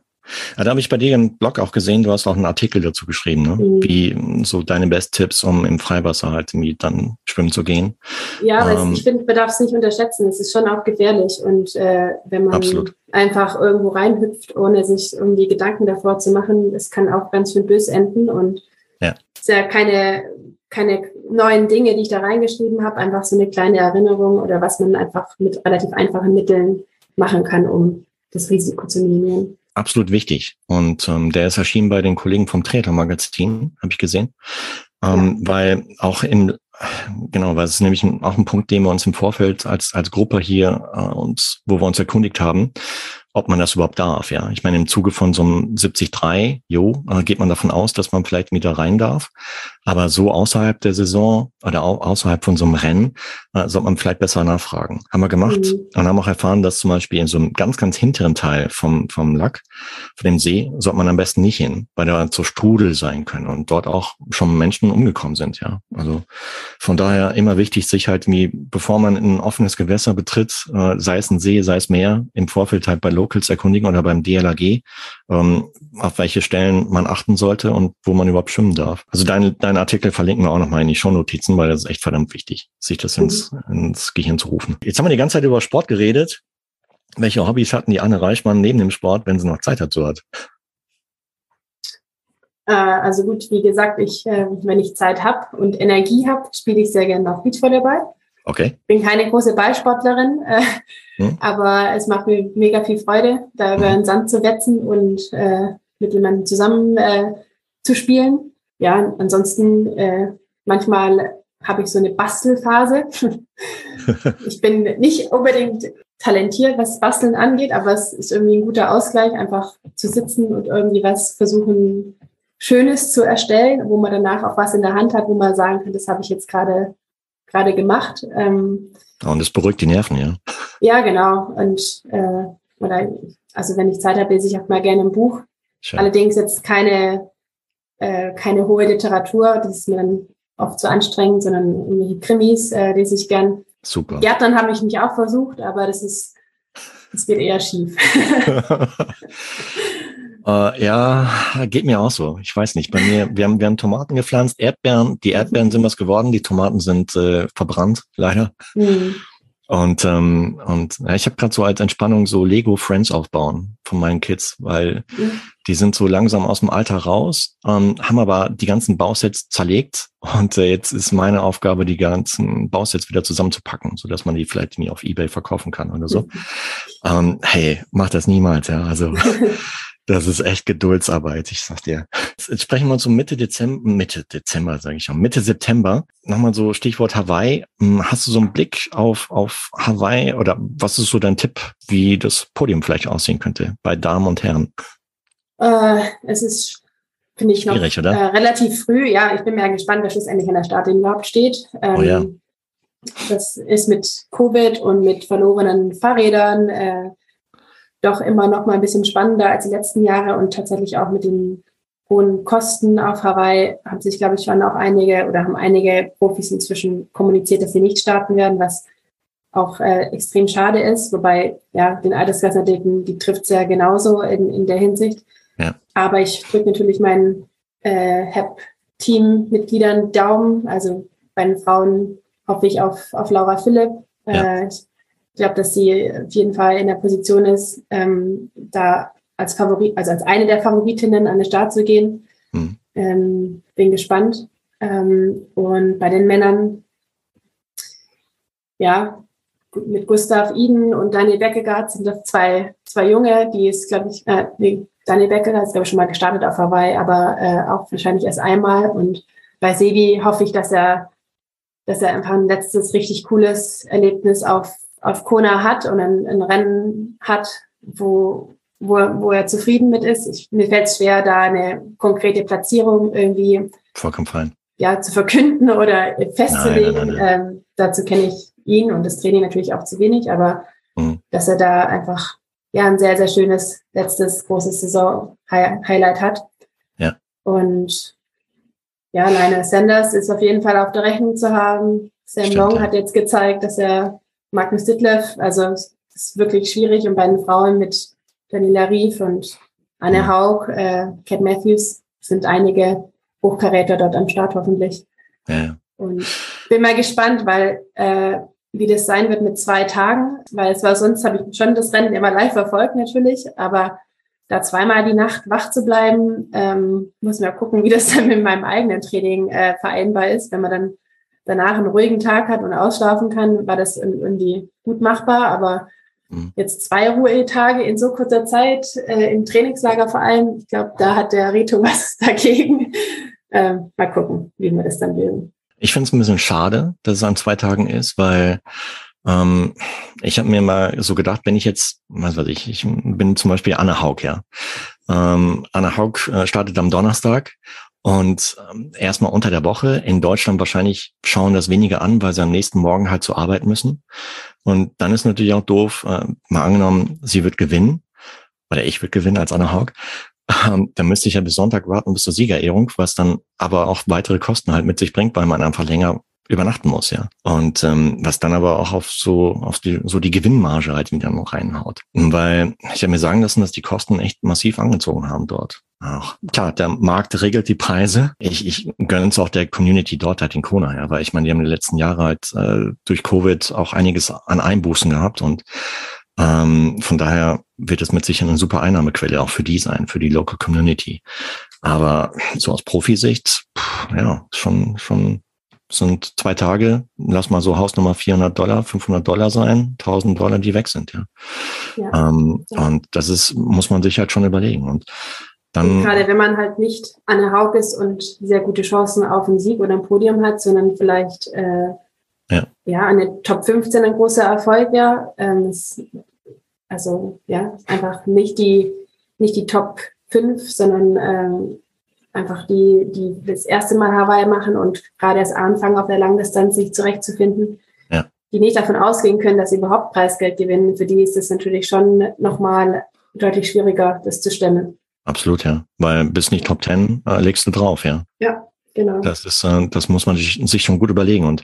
Ja, da habe ich bei dir im Blog auch gesehen, du hast auch einen Artikel dazu geschrieben, ne? Mhm. wie so deine Best-Tipps, um im Freiwasser halt irgendwie dann schwimmen zu gehen. Ja, ähm, ich finde, man darf es nicht unterschätzen. Es ist schon auch gefährlich und äh, wenn man absolut. einfach irgendwo reinhüpft, ohne sich irgendwie Gedanken davor zu machen, es kann auch ganz schön böse enden und ja. es ist ja keine, keine neuen Dinge, die ich da reingeschrieben habe, einfach so eine kleine Erinnerung oder was man einfach mit relativ einfachen Mitteln machen kann, um das Risiko zu minimieren absolut wichtig. Und ähm, der ist erschienen bei den Kollegen vom Treter Magazin, habe ich gesehen. Ähm, ja. Weil auch in, genau, weil es ist nämlich auch ein Punkt, den wir uns im Vorfeld als, als Gruppe hier äh, uns, wo wir uns erkundigt haben, ob man das überhaupt darf. Ja, ich meine, im Zuge von so einem 73, jo, äh, geht man davon aus, dass man vielleicht wieder rein darf. Aber so außerhalb der Saison oder außerhalb von so einem Rennen äh, sollte man vielleicht besser nachfragen. Haben wir gemacht mhm. und haben auch erfahren, dass zum Beispiel in so einem ganz, ganz hinteren Teil vom, vom Lack, von dem See, sollte man am besten nicht hin, weil da so Strudel sein können und dort auch schon Menschen umgekommen sind. Ja, also von daher immer wichtig, sich halt wie, bevor man in ein offenes Gewässer betritt, äh, sei es ein See, sei es Meer, im Vorfeld halt bei Locals erkundigen oder beim DLAG, ähm, auf welche Stellen man achten sollte und wo man überhaupt schwimmen darf. Also dein, dein Artikel verlinken wir auch nochmal in die Shownotizen, weil das ist echt verdammt wichtig, sich das ins, ins Gehirn zu rufen. Jetzt haben wir die ganze Zeit über Sport geredet. Welche Hobbys hatten die Anne Reichmann neben dem Sport, wenn sie noch Zeit dazu hat? Äh, also gut, wie gesagt, ich, äh, wenn ich Zeit habe und Energie habe, spiele ich sehr gerne noch Beachvolleyball. Okay. Bin keine große Ballsportlerin, äh, hm. aber es macht mir mega viel Freude, da über hm. den Sand zu wetzen und mit jemandem zusammen zu spielen. Ja, ansonsten äh, manchmal habe ich so eine Bastelphase. [laughs] ich bin nicht unbedingt talentiert, was Basteln angeht, aber es ist irgendwie ein guter Ausgleich, einfach zu sitzen und irgendwie was versuchen Schönes zu erstellen, wo man danach auch was in der Hand hat, wo man sagen kann, das habe ich jetzt gerade gerade gemacht. Ähm, und das beruhigt die Nerven, ja. Ja, genau. Und äh, oder also wenn ich Zeit habe, lese ich auch mal gerne ein Buch. Schön. Allerdings jetzt keine äh, keine hohe Literatur, das ist mir dann oft zu anstrengend, sondern irgendwelche Krimis äh, lese ich gern. Super. Gärtnern habe ich mich auch versucht, aber das ist das geht eher schief. [laughs] Äh, ja, geht mir auch so. Ich weiß nicht. Bei mir, wir haben, wir haben Tomaten gepflanzt, Erdbeeren. Die Erdbeeren sind was geworden, die Tomaten sind äh, verbrannt, leider. Mhm. Und, ähm, und ja, ich habe gerade so als Entspannung so Lego Friends aufbauen von meinen Kids, weil mhm. Die sind so langsam aus dem Alter raus, ähm, haben aber die ganzen Bausets zerlegt. Und äh, jetzt ist meine Aufgabe, die ganzen Bausets wieder zusammenzupacken, so dass man die vielleicht nie auf Ebay verkaufen kann oder so. Mhm. Ähm, hey, mach das niemals, ja. Also [laughs] Das ist echt Geduldsarbeit, ich sag dir. Jetzt sprechen wir uns um Mitte Dezember, Mitte Dezember sage ich schon, Mitte September. Nochmal so Stichwort Hawaii. Hm, hast du so einen Blick auf, auf Hawaii oder was ist so dein Tipp, wie das Podium vielleicht aussehen könnte bei Damen und Herren? Äh, es ist, finde ich, noch? Äh, relativ früh. Ja, ich bin mir gespannt, wer schlussendlich in der Startlinie überhaupt steht. Ähm, oh ja. Das ist mit Covid und mit verlorenen Fahrrädern. Äh, doch immer noch mal ein bisschen spannender als die letzten Jahre und tatsächlich auch mit den hohen Kosten auf Hawaii haben sich, glaube ich, schon auch einige oder haben einige Profis inzwischen kommuniziert, dass sie nicht starten werden, was auch äh, extrem schade ist. Wobei, ja, den Altersklassenathleten, die trifft sehr genauso in, in der Hinsicht. Ja. Aber ich drücke natürlich meinen äh, HEP-Team-Mitgliedern Daumen. Also bei den Frauen hoffe ich auf, auf Laura Philipp. Ja. Äh, ich glaube, dass sie auf jeden Fall in der Position ist, ähm, da als Favorit, also als eine der Favoritinnen an den Start zu gehen. Mhm. Ähm, bin gespannt. Ähm, und bei den Männern, ja, mit Gustav Iden und Daniel Beckegaard sind das zwei, zwei Junge, die ist, glaube ich, äh, nee, Daniel Beckegaard ist, glaube ich, schon mal gestartet auf Hawaii, aber äh, auch wahrscheinlich erst einmal. Und bei Sebi hoffe ich, dass er, dass er einfach ein letztes richtig cooles Erlebnis auf auf Kona hat und ein, ein Rennen hat, wo, wo, wo er zufrieden mit ist. Ich, mir fällt es schwer, da eine konkrete Platzierung irgendwie Vollkommen fein. Ja, zu verkünden oder festzulegen. Nein, nein, nein, ähm, dazu kenne ich ihn und das Training natürlich auch zu wenig, aber mhm. dass er da einfach ja ein sehr, sehr schönes letztes großes Saison-Highlight hat. Ja. Und ja, Lionel Sanders ist auf jeden Fall auf der Rechnung zu haben. Sam Stimmt, Long ja. hat jetzt gezeigt, dass er Magnus Ditlev, also es ist wirklich schwierig und bei den Frauen mit Daniela Rief und Anne Haug, äh, Cat Matthews sind einige Hochkaräter dort am Start hoffentlich. Ja. Und bin mal gespannt, weil äh, wie das sein wird mit zwei Tagen, weil es war sonst habe ich schon das Rennen immer live verfolgt natürlich, aber da zweimal die Nacht wach zu bleiben, ähm, muss man ja gucken, wie das [laughs] dann mit meinem eigenen Training äh, vereinbar ist, wenn man dann danach einen ruhigen Tag hat und ausschlafen kann, war das irgendwie gut machbar. Aber mhm. jetzt zwei Ruhetage in so kurzer Zeit, äh, im Trainingslager vor allem, ich glaube, da hat der Rito [laughs] was dagegen. Ähm, mal gucken, wie wir das dann will. Ich finde es ein bisschen schade, dass es an zwei Tagen ist, weil ähm, ich habe mir mal so gedacht, wenn ich jetzt, was weiß ich, ich bin zum Beispiel Anne Haug, ja. Ähm, Anne Haug äh, startet am Donnerstag und ähm, erstmal unter der Woche in Deutschland wahrscheinlich schauen das weniger an, weil sie am nächsten Morgen halt zur Arbeit müssen. Und dann ist natürlich auch doof, äh, mal angenommen, sie wird gewinnen, oder ich würde gewinnen als Anna Haug. Ähm, dann müsste ich ja bis Sonntag warten bis zur Siegerehrung, was dann aber auch weitere Kosten halt mit sich bringt, weil man einfach länger übernachten muss, ja. Und ähm, was dann aber auch auf so auf die so die Gewinnmarge halt wieder noch reinhaut. Weil ich habe mir sagen lassen, dass die Kosten echt massiv angezogen haben dort. Ach, klar, der Markt regelt die Preise. Ich, ich gönne es auch der Community dort halt in Kona, ja, weil ich meine, die haben den letzten Jahren halt äh, durch Covid auch einiges an Einbußen gehabt und ähm, von daher wird es mit sicher eine super Einnahmequelle auch für die sein, für die Local Community. Aber so aus Profisicht, pff, ja, schon, schon sind zwei Tage, lass mal so Hausnummer 400 Dollar, 500 Dollar sein, 1000 Dollar, die weg sind, ja. ja. Ähm, ja. Und das ist, muss man sich halt schon überlegen. Und dann. Und gerade wenn man halt nicht Anne Haug ist und sehr gute Chancen auf einen Sieg oder ein Podium hat, sondern vielleicht, äh, ja. ja, eine Top 15 ein großer Erfolg wäre, ähm, also, ja, einfach nicht die, nicht die Top 5, sondern, ähm, einfach die, die das erste Mal Hawaii machen und gerade erst anfangen, auf der Langdistanz sich zurechtzufinden, ja. die nicht davon ausgehen können, dass sie überhaupt Preisgeld gewinnen, für die ist es natürlich schon nochmal deutlich schwieriger, das zu stemmen. Absolut, ja. Weil bis nicht Top Ten äh, legst du drauf, ja. Ja, Genau. Das ist, äh, das muss man sich, schon gut überlegen. Und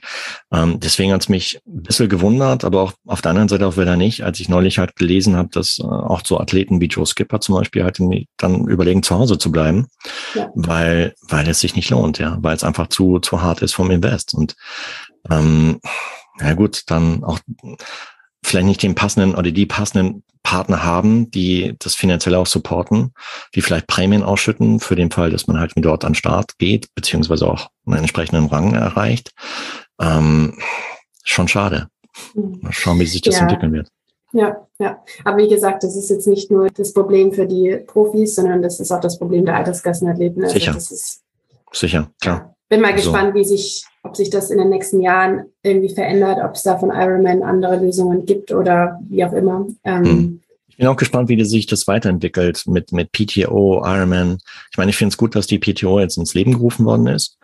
ähm, deswegen hat es mich ein bisschen gewundert, aber auch auf der anderen Seite auch wieder nicht, als ich neulich halt gelesen habe, dass äh, auch so Athleten wie Joe Skipper zum Beispiel halt dann überlegen, zu Hause zu bleiben, ja. weil, weil es sich nicht lohnt, ja, weil es einfach zu, zu hart ist vom Invest. Und ähm, ja gut, dann auch vielleicht nicht den passenden oder die passenden Partner haben, die das finanziell auch supporten, die vielleicht Prämien ausschütten für den Fall, dass man halt dort an Start geht, beziehungsweise auch einen entsprechenden Rang erreicht. Ähm, schon schade. Hm. Mal schauen, wie sich das ja. entwickeln wird. Ja, ja. Aber wie gesagt, das ist jetzt nicht nur das Problem für die Profis, sondern das ist auch das Problem der Alterskassenathleten. Also Sicher. Ist, Sicher, klar. Bin mal gespannt, wie sich ob sich das in den nächsten Jahren irgendwie verändert, ob es da von Ironman andere Lösungen gibt oder wie auch immer. Ähm, hm. Ich bin auch gespannt, wie sich das weiterentwickelt mit, mit PTO, Ironman. Ich meine, ich finde es gut, dass die PTO jetzt ins Leben gerufen worden ist,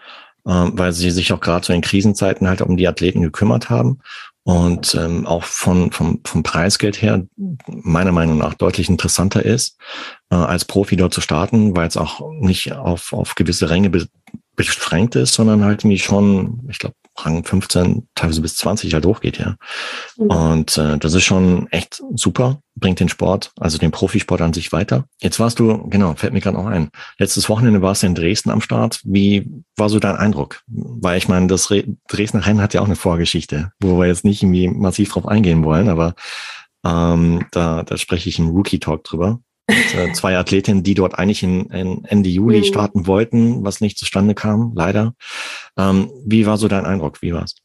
ähm, weil sie sich auch gerade so in Krisenzeiten halt um die Athleten gekümmert haben und ähm, auch von, vom, vom Preisgeld her meiner Meinung nach deutlich interessanter ist, äh, als Profi dort zu starten, weil es auch nicht auf, auf gewisse Ränge beschränkt ist, sondern halt irgendwie schon, ich glaube, Rang 15, teilweise bis 20 halt hochgeht, ja. Mhm. Und äh, das ist schon echt super, bringt den Sport, also den Profisport an sich weiter. Jetzt warst du, genau, fällt mir gerade auch ein. Letztes Wochenende warst du in Dresden am Start. Wie war so dein Eindruck? Weil ich meine, das Re Dresdner Rennen hat ja auch eine Vorgeschichte, wo wir jetzt nicht irgendwie massiv drauf eingehen wollen, aber ähm, da, da spreche ich im Rookie-Talk drüber. Äh, zwei Athletinnen, die dort eigentlich in, in Ende Juli mhm. starten wollten, was nicht zustande kam, leider. Ähm, wie war so dein Eindruck? Wie war's?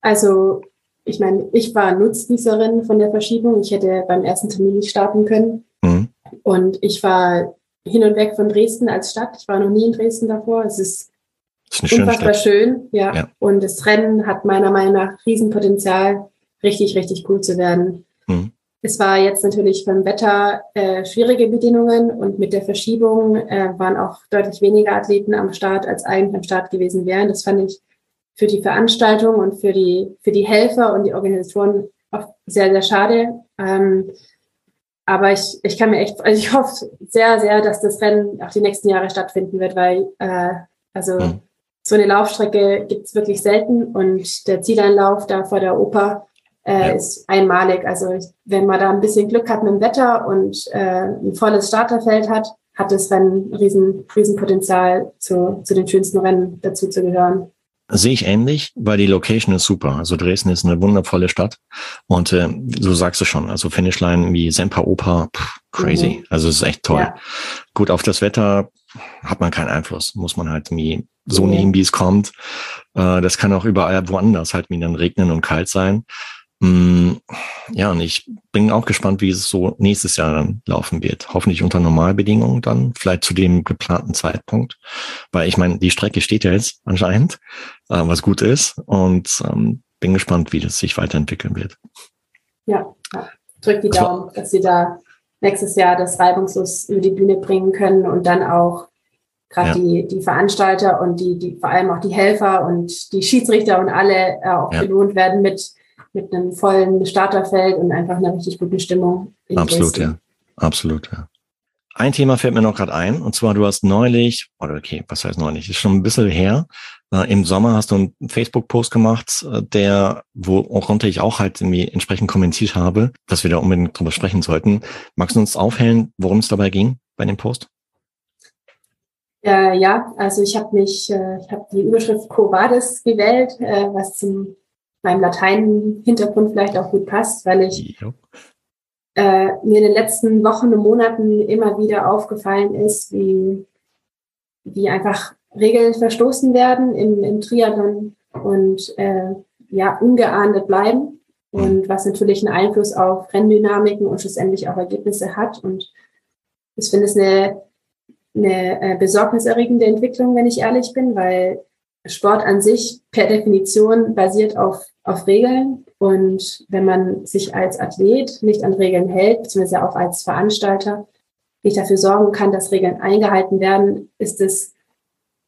Also, ich meine, ich war Nutznießerin von der Verschiebung. Ich hätte beim ersten Termin nicht starten können. Mhm. Und ich war hin und weg von Dresden als Stadt. Ich war noch nie in Dresden davor. Es ist, ist unfassbar schön. Ja. ja. Und das Rennen hat meiner Meinung nach Riesenpotenzial, richtig, richtig cool zu werden. Mhm. Es war jetzt natürlich beim Wetter äh, schwierige Bedingungen und mit der Verschiebung äh, waren auch deutlich weniger Athleten am Start, als eigentlich am Start gewesen wären. Das fand ich für die Veranstaltung und für die, für die Helfer und die Organisatoren auch sehr, sehr schade. Ähm, aber ich, ich kann mir echt, also ich hoffe sehr, sehr, dass das Rennen auch die nächsten Jahre stattfinden wird, weil äh, also mhm. so eine Laufstrecke gibt's wirklich selten und der Zieleinlauf da vor der Oper äh, ja. ist einmalig. Also wenn man da ein bisschen Glück hat mit dem Wetter und äh, ein volles Starterfeld hat, hat das Rennen riesen, riesen Potenzial, zu, zu den schönsten Rennen dazu zu gehören. Sehe ich ähnlich, weil die Location ist super. Also Dresden ist eine wundervolle Stadt. Und äh, so sagst du schon, also Finishline wie Semper Oper, pff, crazy. Mhm. Also es ist echt toll. Ja. Gut, auf das Wetter hat man keinen Einfluss. Muss man halt irgendwie so nehmen, wie es kommt. Äh, das kann auch überall woanders halt wie dann regnen und kalt sein. Mm, ja, und ich bin auch gespannt, wie es so nächstes Jahr dann laufen wird. Hoffentlich unter Normalbedingungen dann, vielleicht zu dem geplanten Zeitpunkt. Weil ich meine, die Strecke steht ja jetzt anscheinend, äh, was gut ist. Und ähm, bin gespannt, wie das sich weiterentwickeln wird. Ja, ja. drück die Daumen, dass sie da nächstes Jahr das reibungslos über die Bühne bringen können und dann auch gerade ja. die, die Veranstalter und die, die, vor allem auch die Helfer und die Schiedsrichter und alle äh, auch ja. belohnt werden mit mit einem vollen Starterfeld und einfach einer richtig guten Stimmung. Absolut, Dresden. ja. Absolut, ja. ein Thema fällt mir noch gerade ein, und zwar du hast neulich, oder okay, was heißt neulich, ist schon ein bisschen her, äh, im Sommer hast du einen Facebook-Post gemacht, äh, der, worunter ich auch halt irgendwie entsprechend kommentiert habe, dass wir da unbedingt drüber sprechen sollten. Magst du uns aufhellen, worum es dabei ging bei dem Post? Äh, ja, also ich habe mich, äh, ich habe die Überschrift Quo Vadis gewählt, äh, was zum meinem Latein-Hintergrund vielleicht auch gut passt, weil ich ja äh, mir in den letzten Wochen und Monaten immer wieder aufgefallen ist, wie, wie einfach Regeln verstoßen werden im, im Triathlon und äh, ja, ungeahndet bleiben und was natürlich einen Einfluss auf Renndynamiken und schlussendlich auch Ergebnisse hat. Und ich finde es eine, eine äh, besorgniserregende Entwicklung, wenn ich ehrlich bin, weil Sport an sich per Definition basiert auf, auf Regeln. Und wenn man sich als Athlet nicht an Regeln hält, beziehungsweise auch als Veranstalter nicht dafür sorgen kann, dass Regeln eingehalten werden, ist es,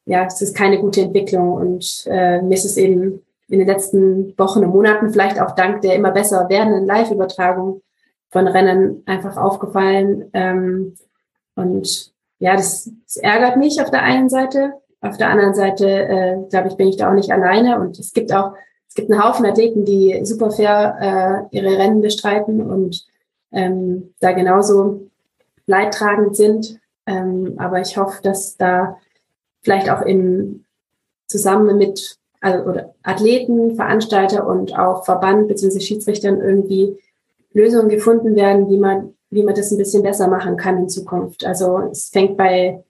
ja, es ist keine gute Entwicklung. Und äh, mir ist es eben in den letzten Wochen und Monaten, vielleicht auch dank der immer besser werdenden Live-Übertragung von Rennen einfach aufgefallen. Ähm, und ja, das, das ärgert mich auf der einen Seite, auf der anderen Seite, äh, glaube ich, bin ich da auch nicht alleine. Und es gibt auch, es gibt einen Haufen Athleten, die super fair äh, ihre Rennen bestreiten und ähm, da genauso leidtragend sind. Ähm, aber ich hoffe, dass da vielleicht auch im zusammen mit also, oder Athleten, Veranstalter und auch Verband bzw. Schiedsrichtern irgendwie Lösungen gefunden werden, wie man, wie man das ein bisschen besser machen kann in Zukunft. Also es fängt bei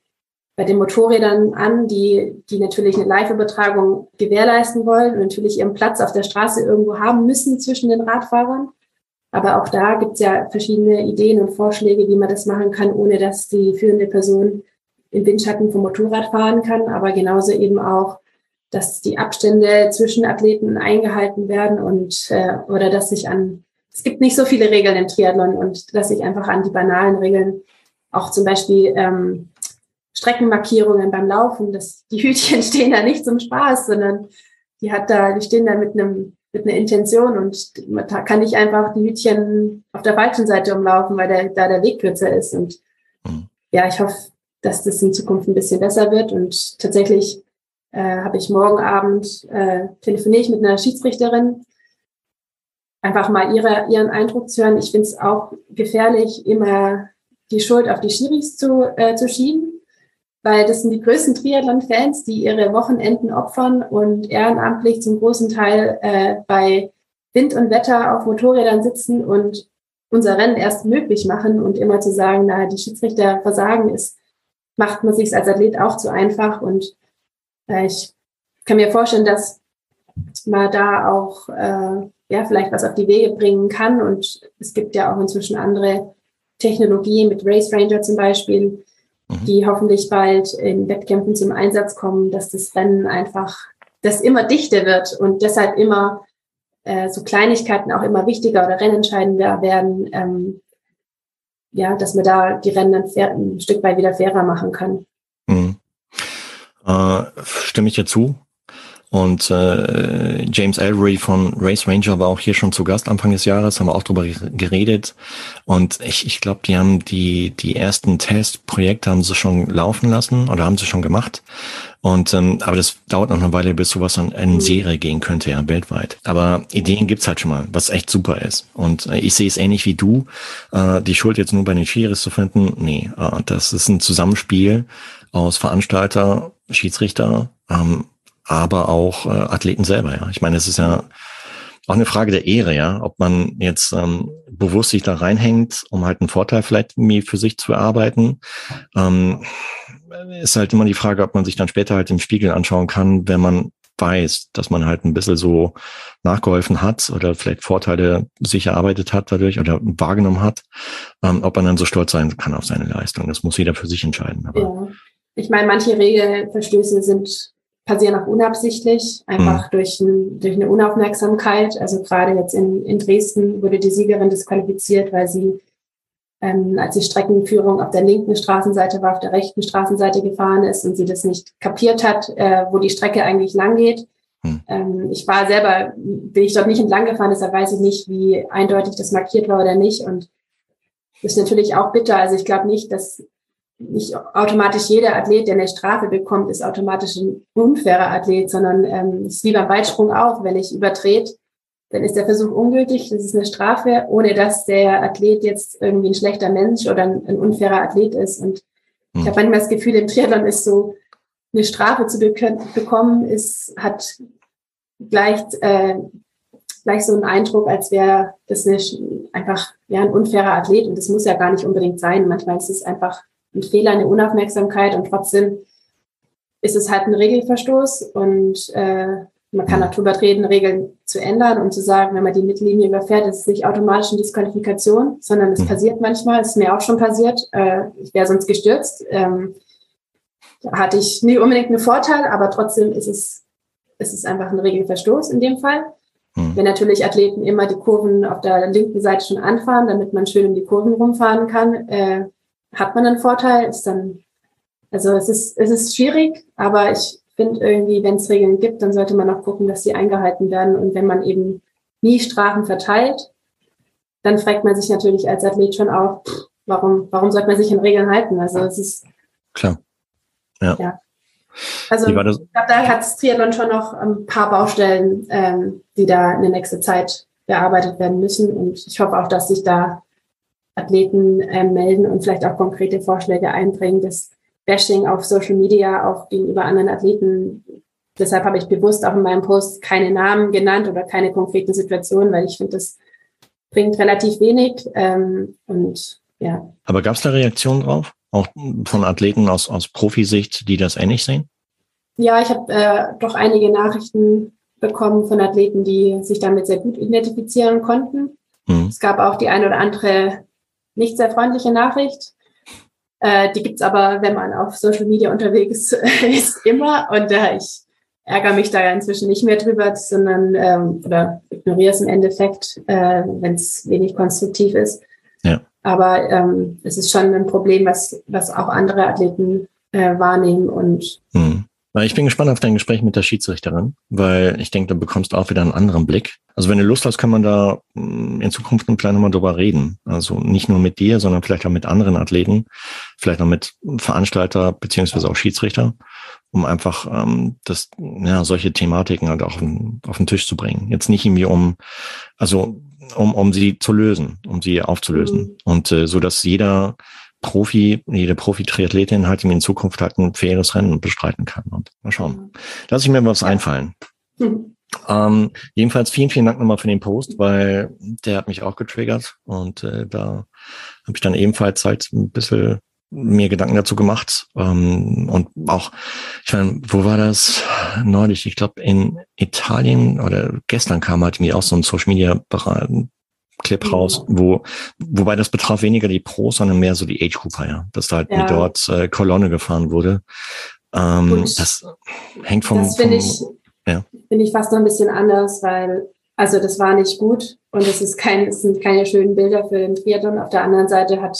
bei den Motorrädern an, die, die natürlich eine Live-Übertragung gewährleisten wollen und natürlich ihren Platz auf der Straße irgendwo haben müssen zwischen den Radfahrern. Aber auch da gibt es ja verschiedene Ideen und Vorschläge, wie man das machen kann, ohne dass die führende Person im Windschatten vom Motorrad fahren kann. Aber genauso eben auch, dass die Abstände zwischen Athleten eingehalten werden und äh, oder dass sich an es gibt nicht so viele Regeln im Triathlon und dass sich einfach an die banalen Regeln auch zum Beispiel ähm, Streckenmarkierungen beim Laufen. Das, die Hütchen [laughs] stehen da nicht zum Spaß, sondern die hat da, die stehen da mit einem mit einer Intention und da kann ich einfach die Hütchen auf der falschen Seite umlaufen, weil der, da der Weg kürzer ist. Und mhm. ja, ich hoffe, dass das in Zukunft ein bisschen besser wird. Und tatsächlich äh, habe ich morgen Abend äh, telefoniere ich mit einer Schiedsrichterin, einfach mal ihre, ihren Eindruck zu hören. Ich finde es auch gefährlich, immer die Schuld auf die Schiris zu, äh, zu schieben weil das sind die größten Triathlon-Fans, die ihre Wochenenden opfern und ehrenamtlich zum großen Teil äh, bei Wind und Wetter auf Motorrädern sitzen und unser Rennen erst möglich machen und immer zu sagen, na, die Schiedsrichter versagen, ist, macht man sich als Athlet auch zu einfach. Und äh, ich kann mir vorstellen, dass man da auch äh, ja vielleicht was auf die Wege bringen kann. Und es gibt ja auch inzwischen andere Technologien mit Race Ranger zum Beispiel, Mhm. die hoffentlich bald in Wettkämpfen zum Einsatz kommen, dass das Rennen einfach, das immer dichter wird und deshalb immer äh, so Kleinigkeiten auch immer wichtiger oder rennentscheidender werden, ähm, ja, dass man da die Rennen dann fair, ein Stück weit wieder fairer machen kann. Mhm. Äh, stimme ich dir zu. Und äh, James Ellery von Race Ranger war auch hier schon zu Gast Anfang des Jahres, haben wir auch drüber geredet. Und ich, ich glaube, die haben die, die ersten Testprojekte haben sie schon laufen lassen oder haben sie schon gemacht. Und ähm, aber das dauert noch eine Weile, bis sowas dann in mhm. Serie gehen könnte, ja, weltweit. Aber Ideen gibt's halt schon mal, was echt super ist. Und äh, ich sehe es ähnlich wie du. Äh, die Schuld jetzt nur bei den Schiris zu finden, nee, äh, das ist ein Zusammenspiel aus Veranstalter, Schiedsrichter, ähm, aber auch äh, Athleten selber. Ja, ich meine, es ist ja auch eine Frage der Ehre, ja, ob man jetzt ähm, bewusst sich da reinhängt, um halt einen Vorteil vielleicht für sich zu erarbeiten. Ähm, ist halt immer die Frage, ob man sich dann später halt im Spiegel anschauen kann, wenn man weiß, dass man halt ein bisschen so nachgeholfen hat oder vielleicht Vorteile sich erarbeitet hat dadurch oder wahrgenommen hat, ähm, ob man dann so stolz sein kann auf seine Leistung. Das muss jeder für sich entscheiden. Aber ja. Ich meine, manche Regelverstöße sind passieren auch unabsichtlich, einfach mhm. durch, ein, durch eine Unaufmerksamkeit. Also gerade jetzt in, in Dresden wurde die Siegerin disqualifiziert, weil sie, ähm, als die Streckenführung auf der linken Straßenseite war, auf der rechten Straßenseite gefahren ist und sie das nicht kapiert hat, äh, wo die Strecke eigentlich lang geht. Mhm. Ähm, ich war selber, bin ich dort nicht entlang gefahren, deshalb weiß ich nicht, wie eindeutig das markiert war oder nicht. Und das ist natürlich auch bitter. Also ich glaube nicht, dass nicht automatisch jeder Athlet, der eine Strafe bekommt, ist automatisch ein unfairer Athlet, sondern ähm, ist wie beim Weitsprung auch, wenn ich übertrete, dann ist der Versuch ungültig, das ist eine Strafe, ohne dass der Athlet jetzt irgendwie ein schlechter Mensch oder ein, ein unfairer Athlet ist. Und hm. ich habe manchmal das Gefühl, im Triathlon ist so, eine Strafe zu bekommen, ist, hat gleich, äh, gleich so einen Eindruck, als wäre das nicht einfach ja, ein unfairer Athlet. Und das muss ja gar nicht unbedingt sein. Manchmal ist es einfach ein Fehler, eine Unaufmerksamkeit und trotzdem ist es halt ein Regelverstoß und äh, man kann auch drüber reden, Regeln zu ändern und zu sagen, wenn man die Mittellinie überfährt, ist es nicht automatisch eine Disqualifikation, sondern es passiert manchmal, es ist mir auch schon passiert, äh, ich wäre sonst gestürzt. Ähm, da hatte ich nie unbedingt einen Vorteil, aber trotzdem ist es, ist es einfach ein Regelverstoß in dem Fall. Mhm. Wenn natürlich Athleten immer die Kurven auf der linken Seite schon anfahren, damit man schön um die Kurven rumfahren kann, äh, hat man einen Vorteil, ist dann, also es ist, es ist schwierig, aber ich finde irgendwie, wenn es Regeln gibt, dann sollte man auch gucken, dass sie eingehalten werden. Und wenn man eben nie Strafen verteilt, dann fragt man sich natürlich als Athlet schon auch, warum, warum sollte man sich an Regeln halten? Also es ist klar. Ja. ja. Also ich glaube, da hat Triathlon schon noch ein paar Baustellen, ähm, die da in der nächsten Zeit bearbeitet werden müssen. Und ich hoffe auch, dass sich da Athleten äh, melden und vielleicht auch konkrete Vorschläge einbringen. Das Bashing auf Social Media auch gegenüber anderen Athleten. Deshalb habe ich bewusst auch in meinem Post keine Namen genannt oder keine konkreten Situationen, weil ich finde, das bringt relativ wenig. Ähm, und ja. Aber gab es da Reaktionen drauf? Auch von Athleten aus, aus Profisicht, die das ähnlich sehen? Ja, ich habe äh, doch einige Nachrichten bekommen von Athleten, die sich damit sehr gut identifizieren konnten. Mhm. Es gab auch die eine oder andere nicht sehr freundliche Nachricht. Äh, die gibt's aber, wenn man auf Social Media unterwegs [laughs] ist, immer. Und äh, ich ärgere mich da inzwischen nicht mehr drüber, sondern ähm, oder ignoriere es im Endeffekt, äh, wenn es wenig konstruktiv ist. Ja. Aber ähm, es ist schon ein Problem, was, was auch andere Athleten äh, wahrnehmen und hm. Ich bin gespannt auf dein Gespräch mit der Schiedsrichterin, weil ich denke, da bekommst du auch wieder einen anderen Blick. Also wenn du Lust hast, kann man da mm, in Zukunft ein kleines Mal drüber reden. Also nicht nur mit dir, sondern vielleicht auch mit anderen Athleten, vielleicht auch mit Veranstalter beziehungsweise auch Schiedsrichter, um einfach ähm, das, ja, solche Thematiken halt auch auf den, auf den Tisch zu bringen. Jetzt nicht irgendwie um, also um, um sie zu lösen, um sie aufzulösen. Mhm. Und äh, so dass jeder Profi, jede Profi-Triathletin halt in Zukunft halt ein faires Rennen bestreiten kann. Und mal schauen. Lass ich mir was einfallen. Mhm. Ähm, jedenfalls vielen, vielen Dank nochmal für den Post, weil der hat mich auch getriggert und äh, da habe ich dann ebenfalls halt ein bisschen mir Gedanken dazu gemacht ähm, und auch, ich meine, wo war das neulich? Ich glaube in Italien oder gestern kam halt mir auch so ein Social Media Clip raus, wo, wobei das betraf weniger die Pros, sondern mehr so die Age Grouper, ja, dass da halt ja. dort äh, Kolonne gefahren wurde. Ähm, das hängt vom. Das finde ich, ja. finde ich fast noch ein bisschen anders, weil, also das war nicht gut und es ist kein, es sind keine schönen Bilder für den Triathlon. Auf der anderen Seite hat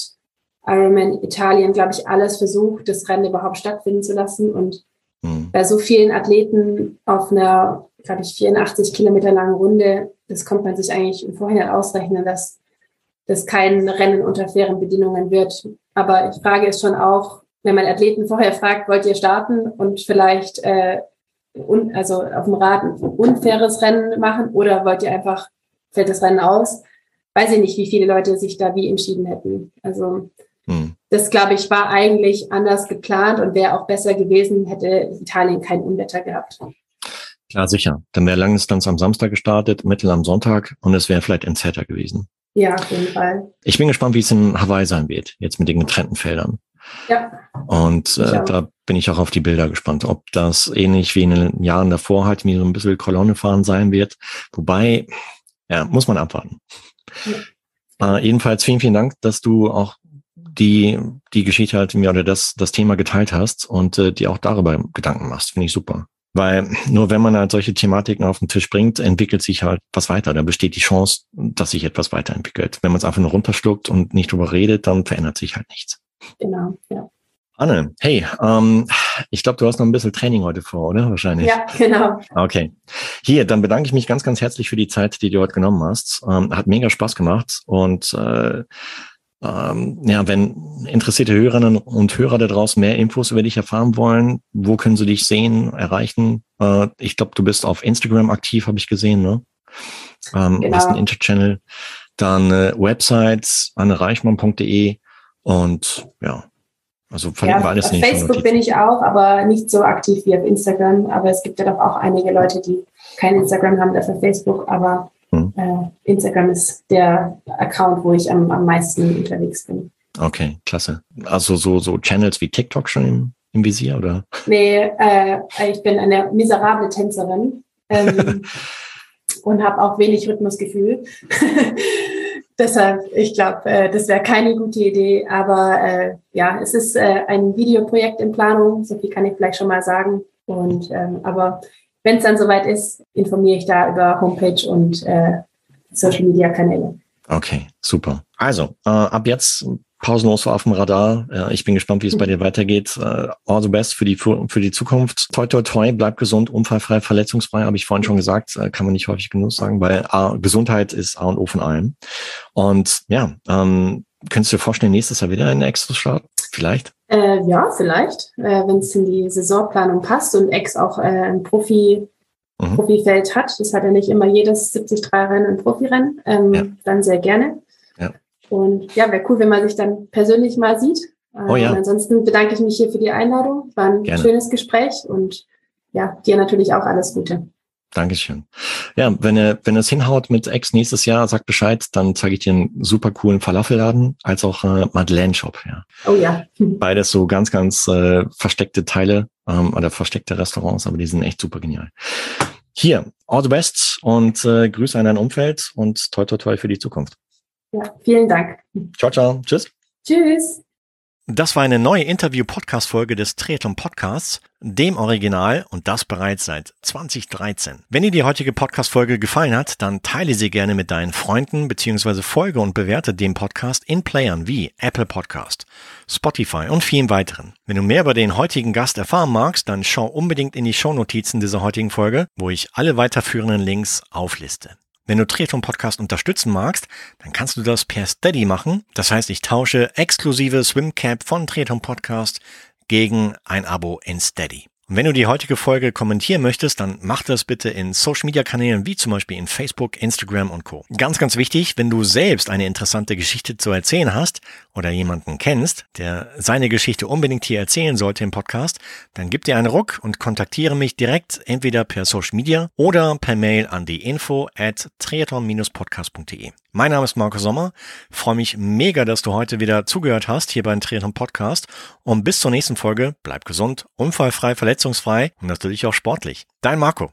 Ironman Italien, glaube ich, alles versucht, das Rennen überhaupt stattfinden zu lassen und mhm. bei so vielen Athleten auf einer, glaube ich, 84 Kilometer langen Runde das kommt man sich eigentlich im Vorhinein ausrechnen, dass das kein Rennen unter fairen Bedingungen wird. Aber ich frage es schon auch, wenn man Athleten vorher fragt, wollt ihr starten und vielleicht äh, un, also auf dem Rad ein unfaires Rennen machen oder wollt ihr einfach, fällt das Rennen aus? Weiß ich nicht, wie viele Leute sich da wie entschieden hätten. Also hm. das, glaube ich, war eigentlich anders geplant und wäre auch besser gewesen, hätte Italien kein Unwetter gehabt. Klar, sicher. Dann wäre Langdistanz am Samstag gestartet, Mittel am Sonntag und es wäre vielleicht Enzetter gewesen. Ja, auf jeden Fall. Ich bin gespannt, wie es in Hawaii sein wird, jetzt mit den getrennten Feldern. Ja. Und äh, da bin ich auch auf die Bilder gespannt, ob das ähnlich wie in den Jahren davor halt wie so ein bisschen Kolonne fahren sein wird. Wobei, ja, muss man abwarten. Ja. Äh, jedenfalls vielen, vielen Dank, dass du auch die, die Geschichte halt mir oder das, das Thema geteilt hast und äh, dir auch darüber Gedanken machst. Finde ich super. Weil nur wenn man halt solche Thematiken auf den Tisch bringt, entwickelt sich halt was weiter. Da besteht die Chance, dass sich etwas weiterentwickelt. Wenn man es einfach nur runterschluckt und nicht drüber redet, dann verändert sich halt nichts. Genau, ja. Anne, hey, ähm, ich glaube, du hast noch ein bisschen Training heute vor, oder? Wahrscheinlich. Ja, genau. Okay. Hier, dann bedanke ich mich ganz, ganz herzlich für die Zeit, die du heute genommen hast. Ähm, hat mega Spaß gemacht und äh, ähm, ja, wenn interessierte Hörerinnen und Hörer da draußen mehr Infos über dich erfahren wollen, wo können sie dich sehen, erreichen? Äh, ich glaube, du bist auf Instagram aktiv, habe ich gesehen, ne? Ähm, genau. Hast einen Interchannel, dann äh, Websites annereichmann.de und ja, also verlinken ja, wir alles auf nicht. Auf Facebook bin ich auch, aber nicht so aktiv wie auf Instagram. Aber es gibt ja doch auch einige Leute, die kein Instagram haben, dafür Facebook. Aber hm. äh, Instagram ist der Account, wo ich am, am meisten unterwegs bin. Okay, klasse. Also so, so Channels wie TikTok schon im, im Visier, oder? Nee, äh, ich bin eine miserable Tänzerin ähm, [laughs] und habe auch wenig Rhythmusgefühl. [laughs] Deshalb, ich glaube, äh, das wäre keine gute Idee. Aber äh, ja, es ist äh, ein Videoprojekt in Planung, so viel kann ich vielleicht schon mal sagen. Und ähm, aber wenn es dann soweit ist, informiere ich da über Homepage und äh, Social Media Kanäle. Okay, super. Also, äh, ab jetzt pausenlos auf dem Radar. Äh, ich bin gespannt, wie es bei dir weitergeht. Äh, all the best für die, für die Zukunft. Toi, toi, toi, bleib gesund, unfallfrei, verletzungsfrei, habe ich vorhin schon gesagt. Äh, kann man nicht häufig genug sagen, weil A, Gesundheit ist A und O von allem. Und ja, ähm, könntest du dir vorstellen, nächstes Jahr wieder eine Extra starten? Vielleicht? Äh, ja, vielleicht, äh, wenn es in die Saisonplanung passt und Ex auch äh, ein Profi, mhm. Profifeld hat. Das hat ja nicht immer jedes 73-Rennen ein Profirennen. Ähm, ja. Dann sehr gerne. Ja. Und ja, wäre cool, wenn man sich dann persönlich mal sieht. Oh ja. Und ansonsten bedanke ich mich hier für die Einladung. War ein gerne. schönes Gespräch und ja, dir natürlich auch alles Gute. Dankeschön. Ja, wenn er, wenn es hinhaut mit Ex nächstes Jahr, sag Bescheid, dann zeige ich dir einen super coolen Falafelladen als auch äh, Madeleine Shop. Ja. Oh ja. [laughs] Beides so ganz, ganz äh, versteckte Teile ähm, oder versteckte Restaurants, aber die sind echt super genial. Hier, all the best und äh, Grüße an dein Umfeld und toi toi toi für die Zukunft. Ja, vielen Dank. Ciao, ciao. Tschüss. Tschüss. Das war eine neue Interview-Podcast-Folge des Triathlon Podcasts, dem Original und das bereits seit 2013. Wenn dir die heutige Podcast-Folge gefallen hat, dann teile sie gerne mit deinen Freunden bzw. folge und bewerte den Podcast in Playern wie Apple Podcast, Spotify und vielen weiteren. Wenn du mehr über den heutigen Gast erfahren magst, dann schau unbedingt in die Shownotizen dieser heutigen Folge, wo ich alle weiterführenden Links aufliste. Wenn du Triathlon Podcast unterstützen magst, dann kannst du das per Steady machen. Das heißt, ich tausche exklusive Swimcap von Triathlon Podcast gegen ein Abo in Steady. Und wenn du die heutige Folge kommentieren möchtest, dann mach das bitte in Social Media Kanälen wie zum Beispiel in Facebook, Instagram und Co. Ganz, ganz wichtig, wenn du selbst eine interessante Geschichte zu erzählen hast oder jemanden kennst, der seine Geschichte unbedingt hier erzählen sollte im Podcast, dann gib dir einen Ruck und kontaktiere mich direkt entweder per Social Media oder per Mail an die info at triathlon-podcast.de. Mein Name ist Marco Sommer. Freue mich mega, dass du heute wieder zugehört hast hier beim Triathlon Podcast. Und bis zur nächsten Folge bleib gesund, unfallfrei, verletzungsfrei und natürlich auch sportlich. Dein Marco.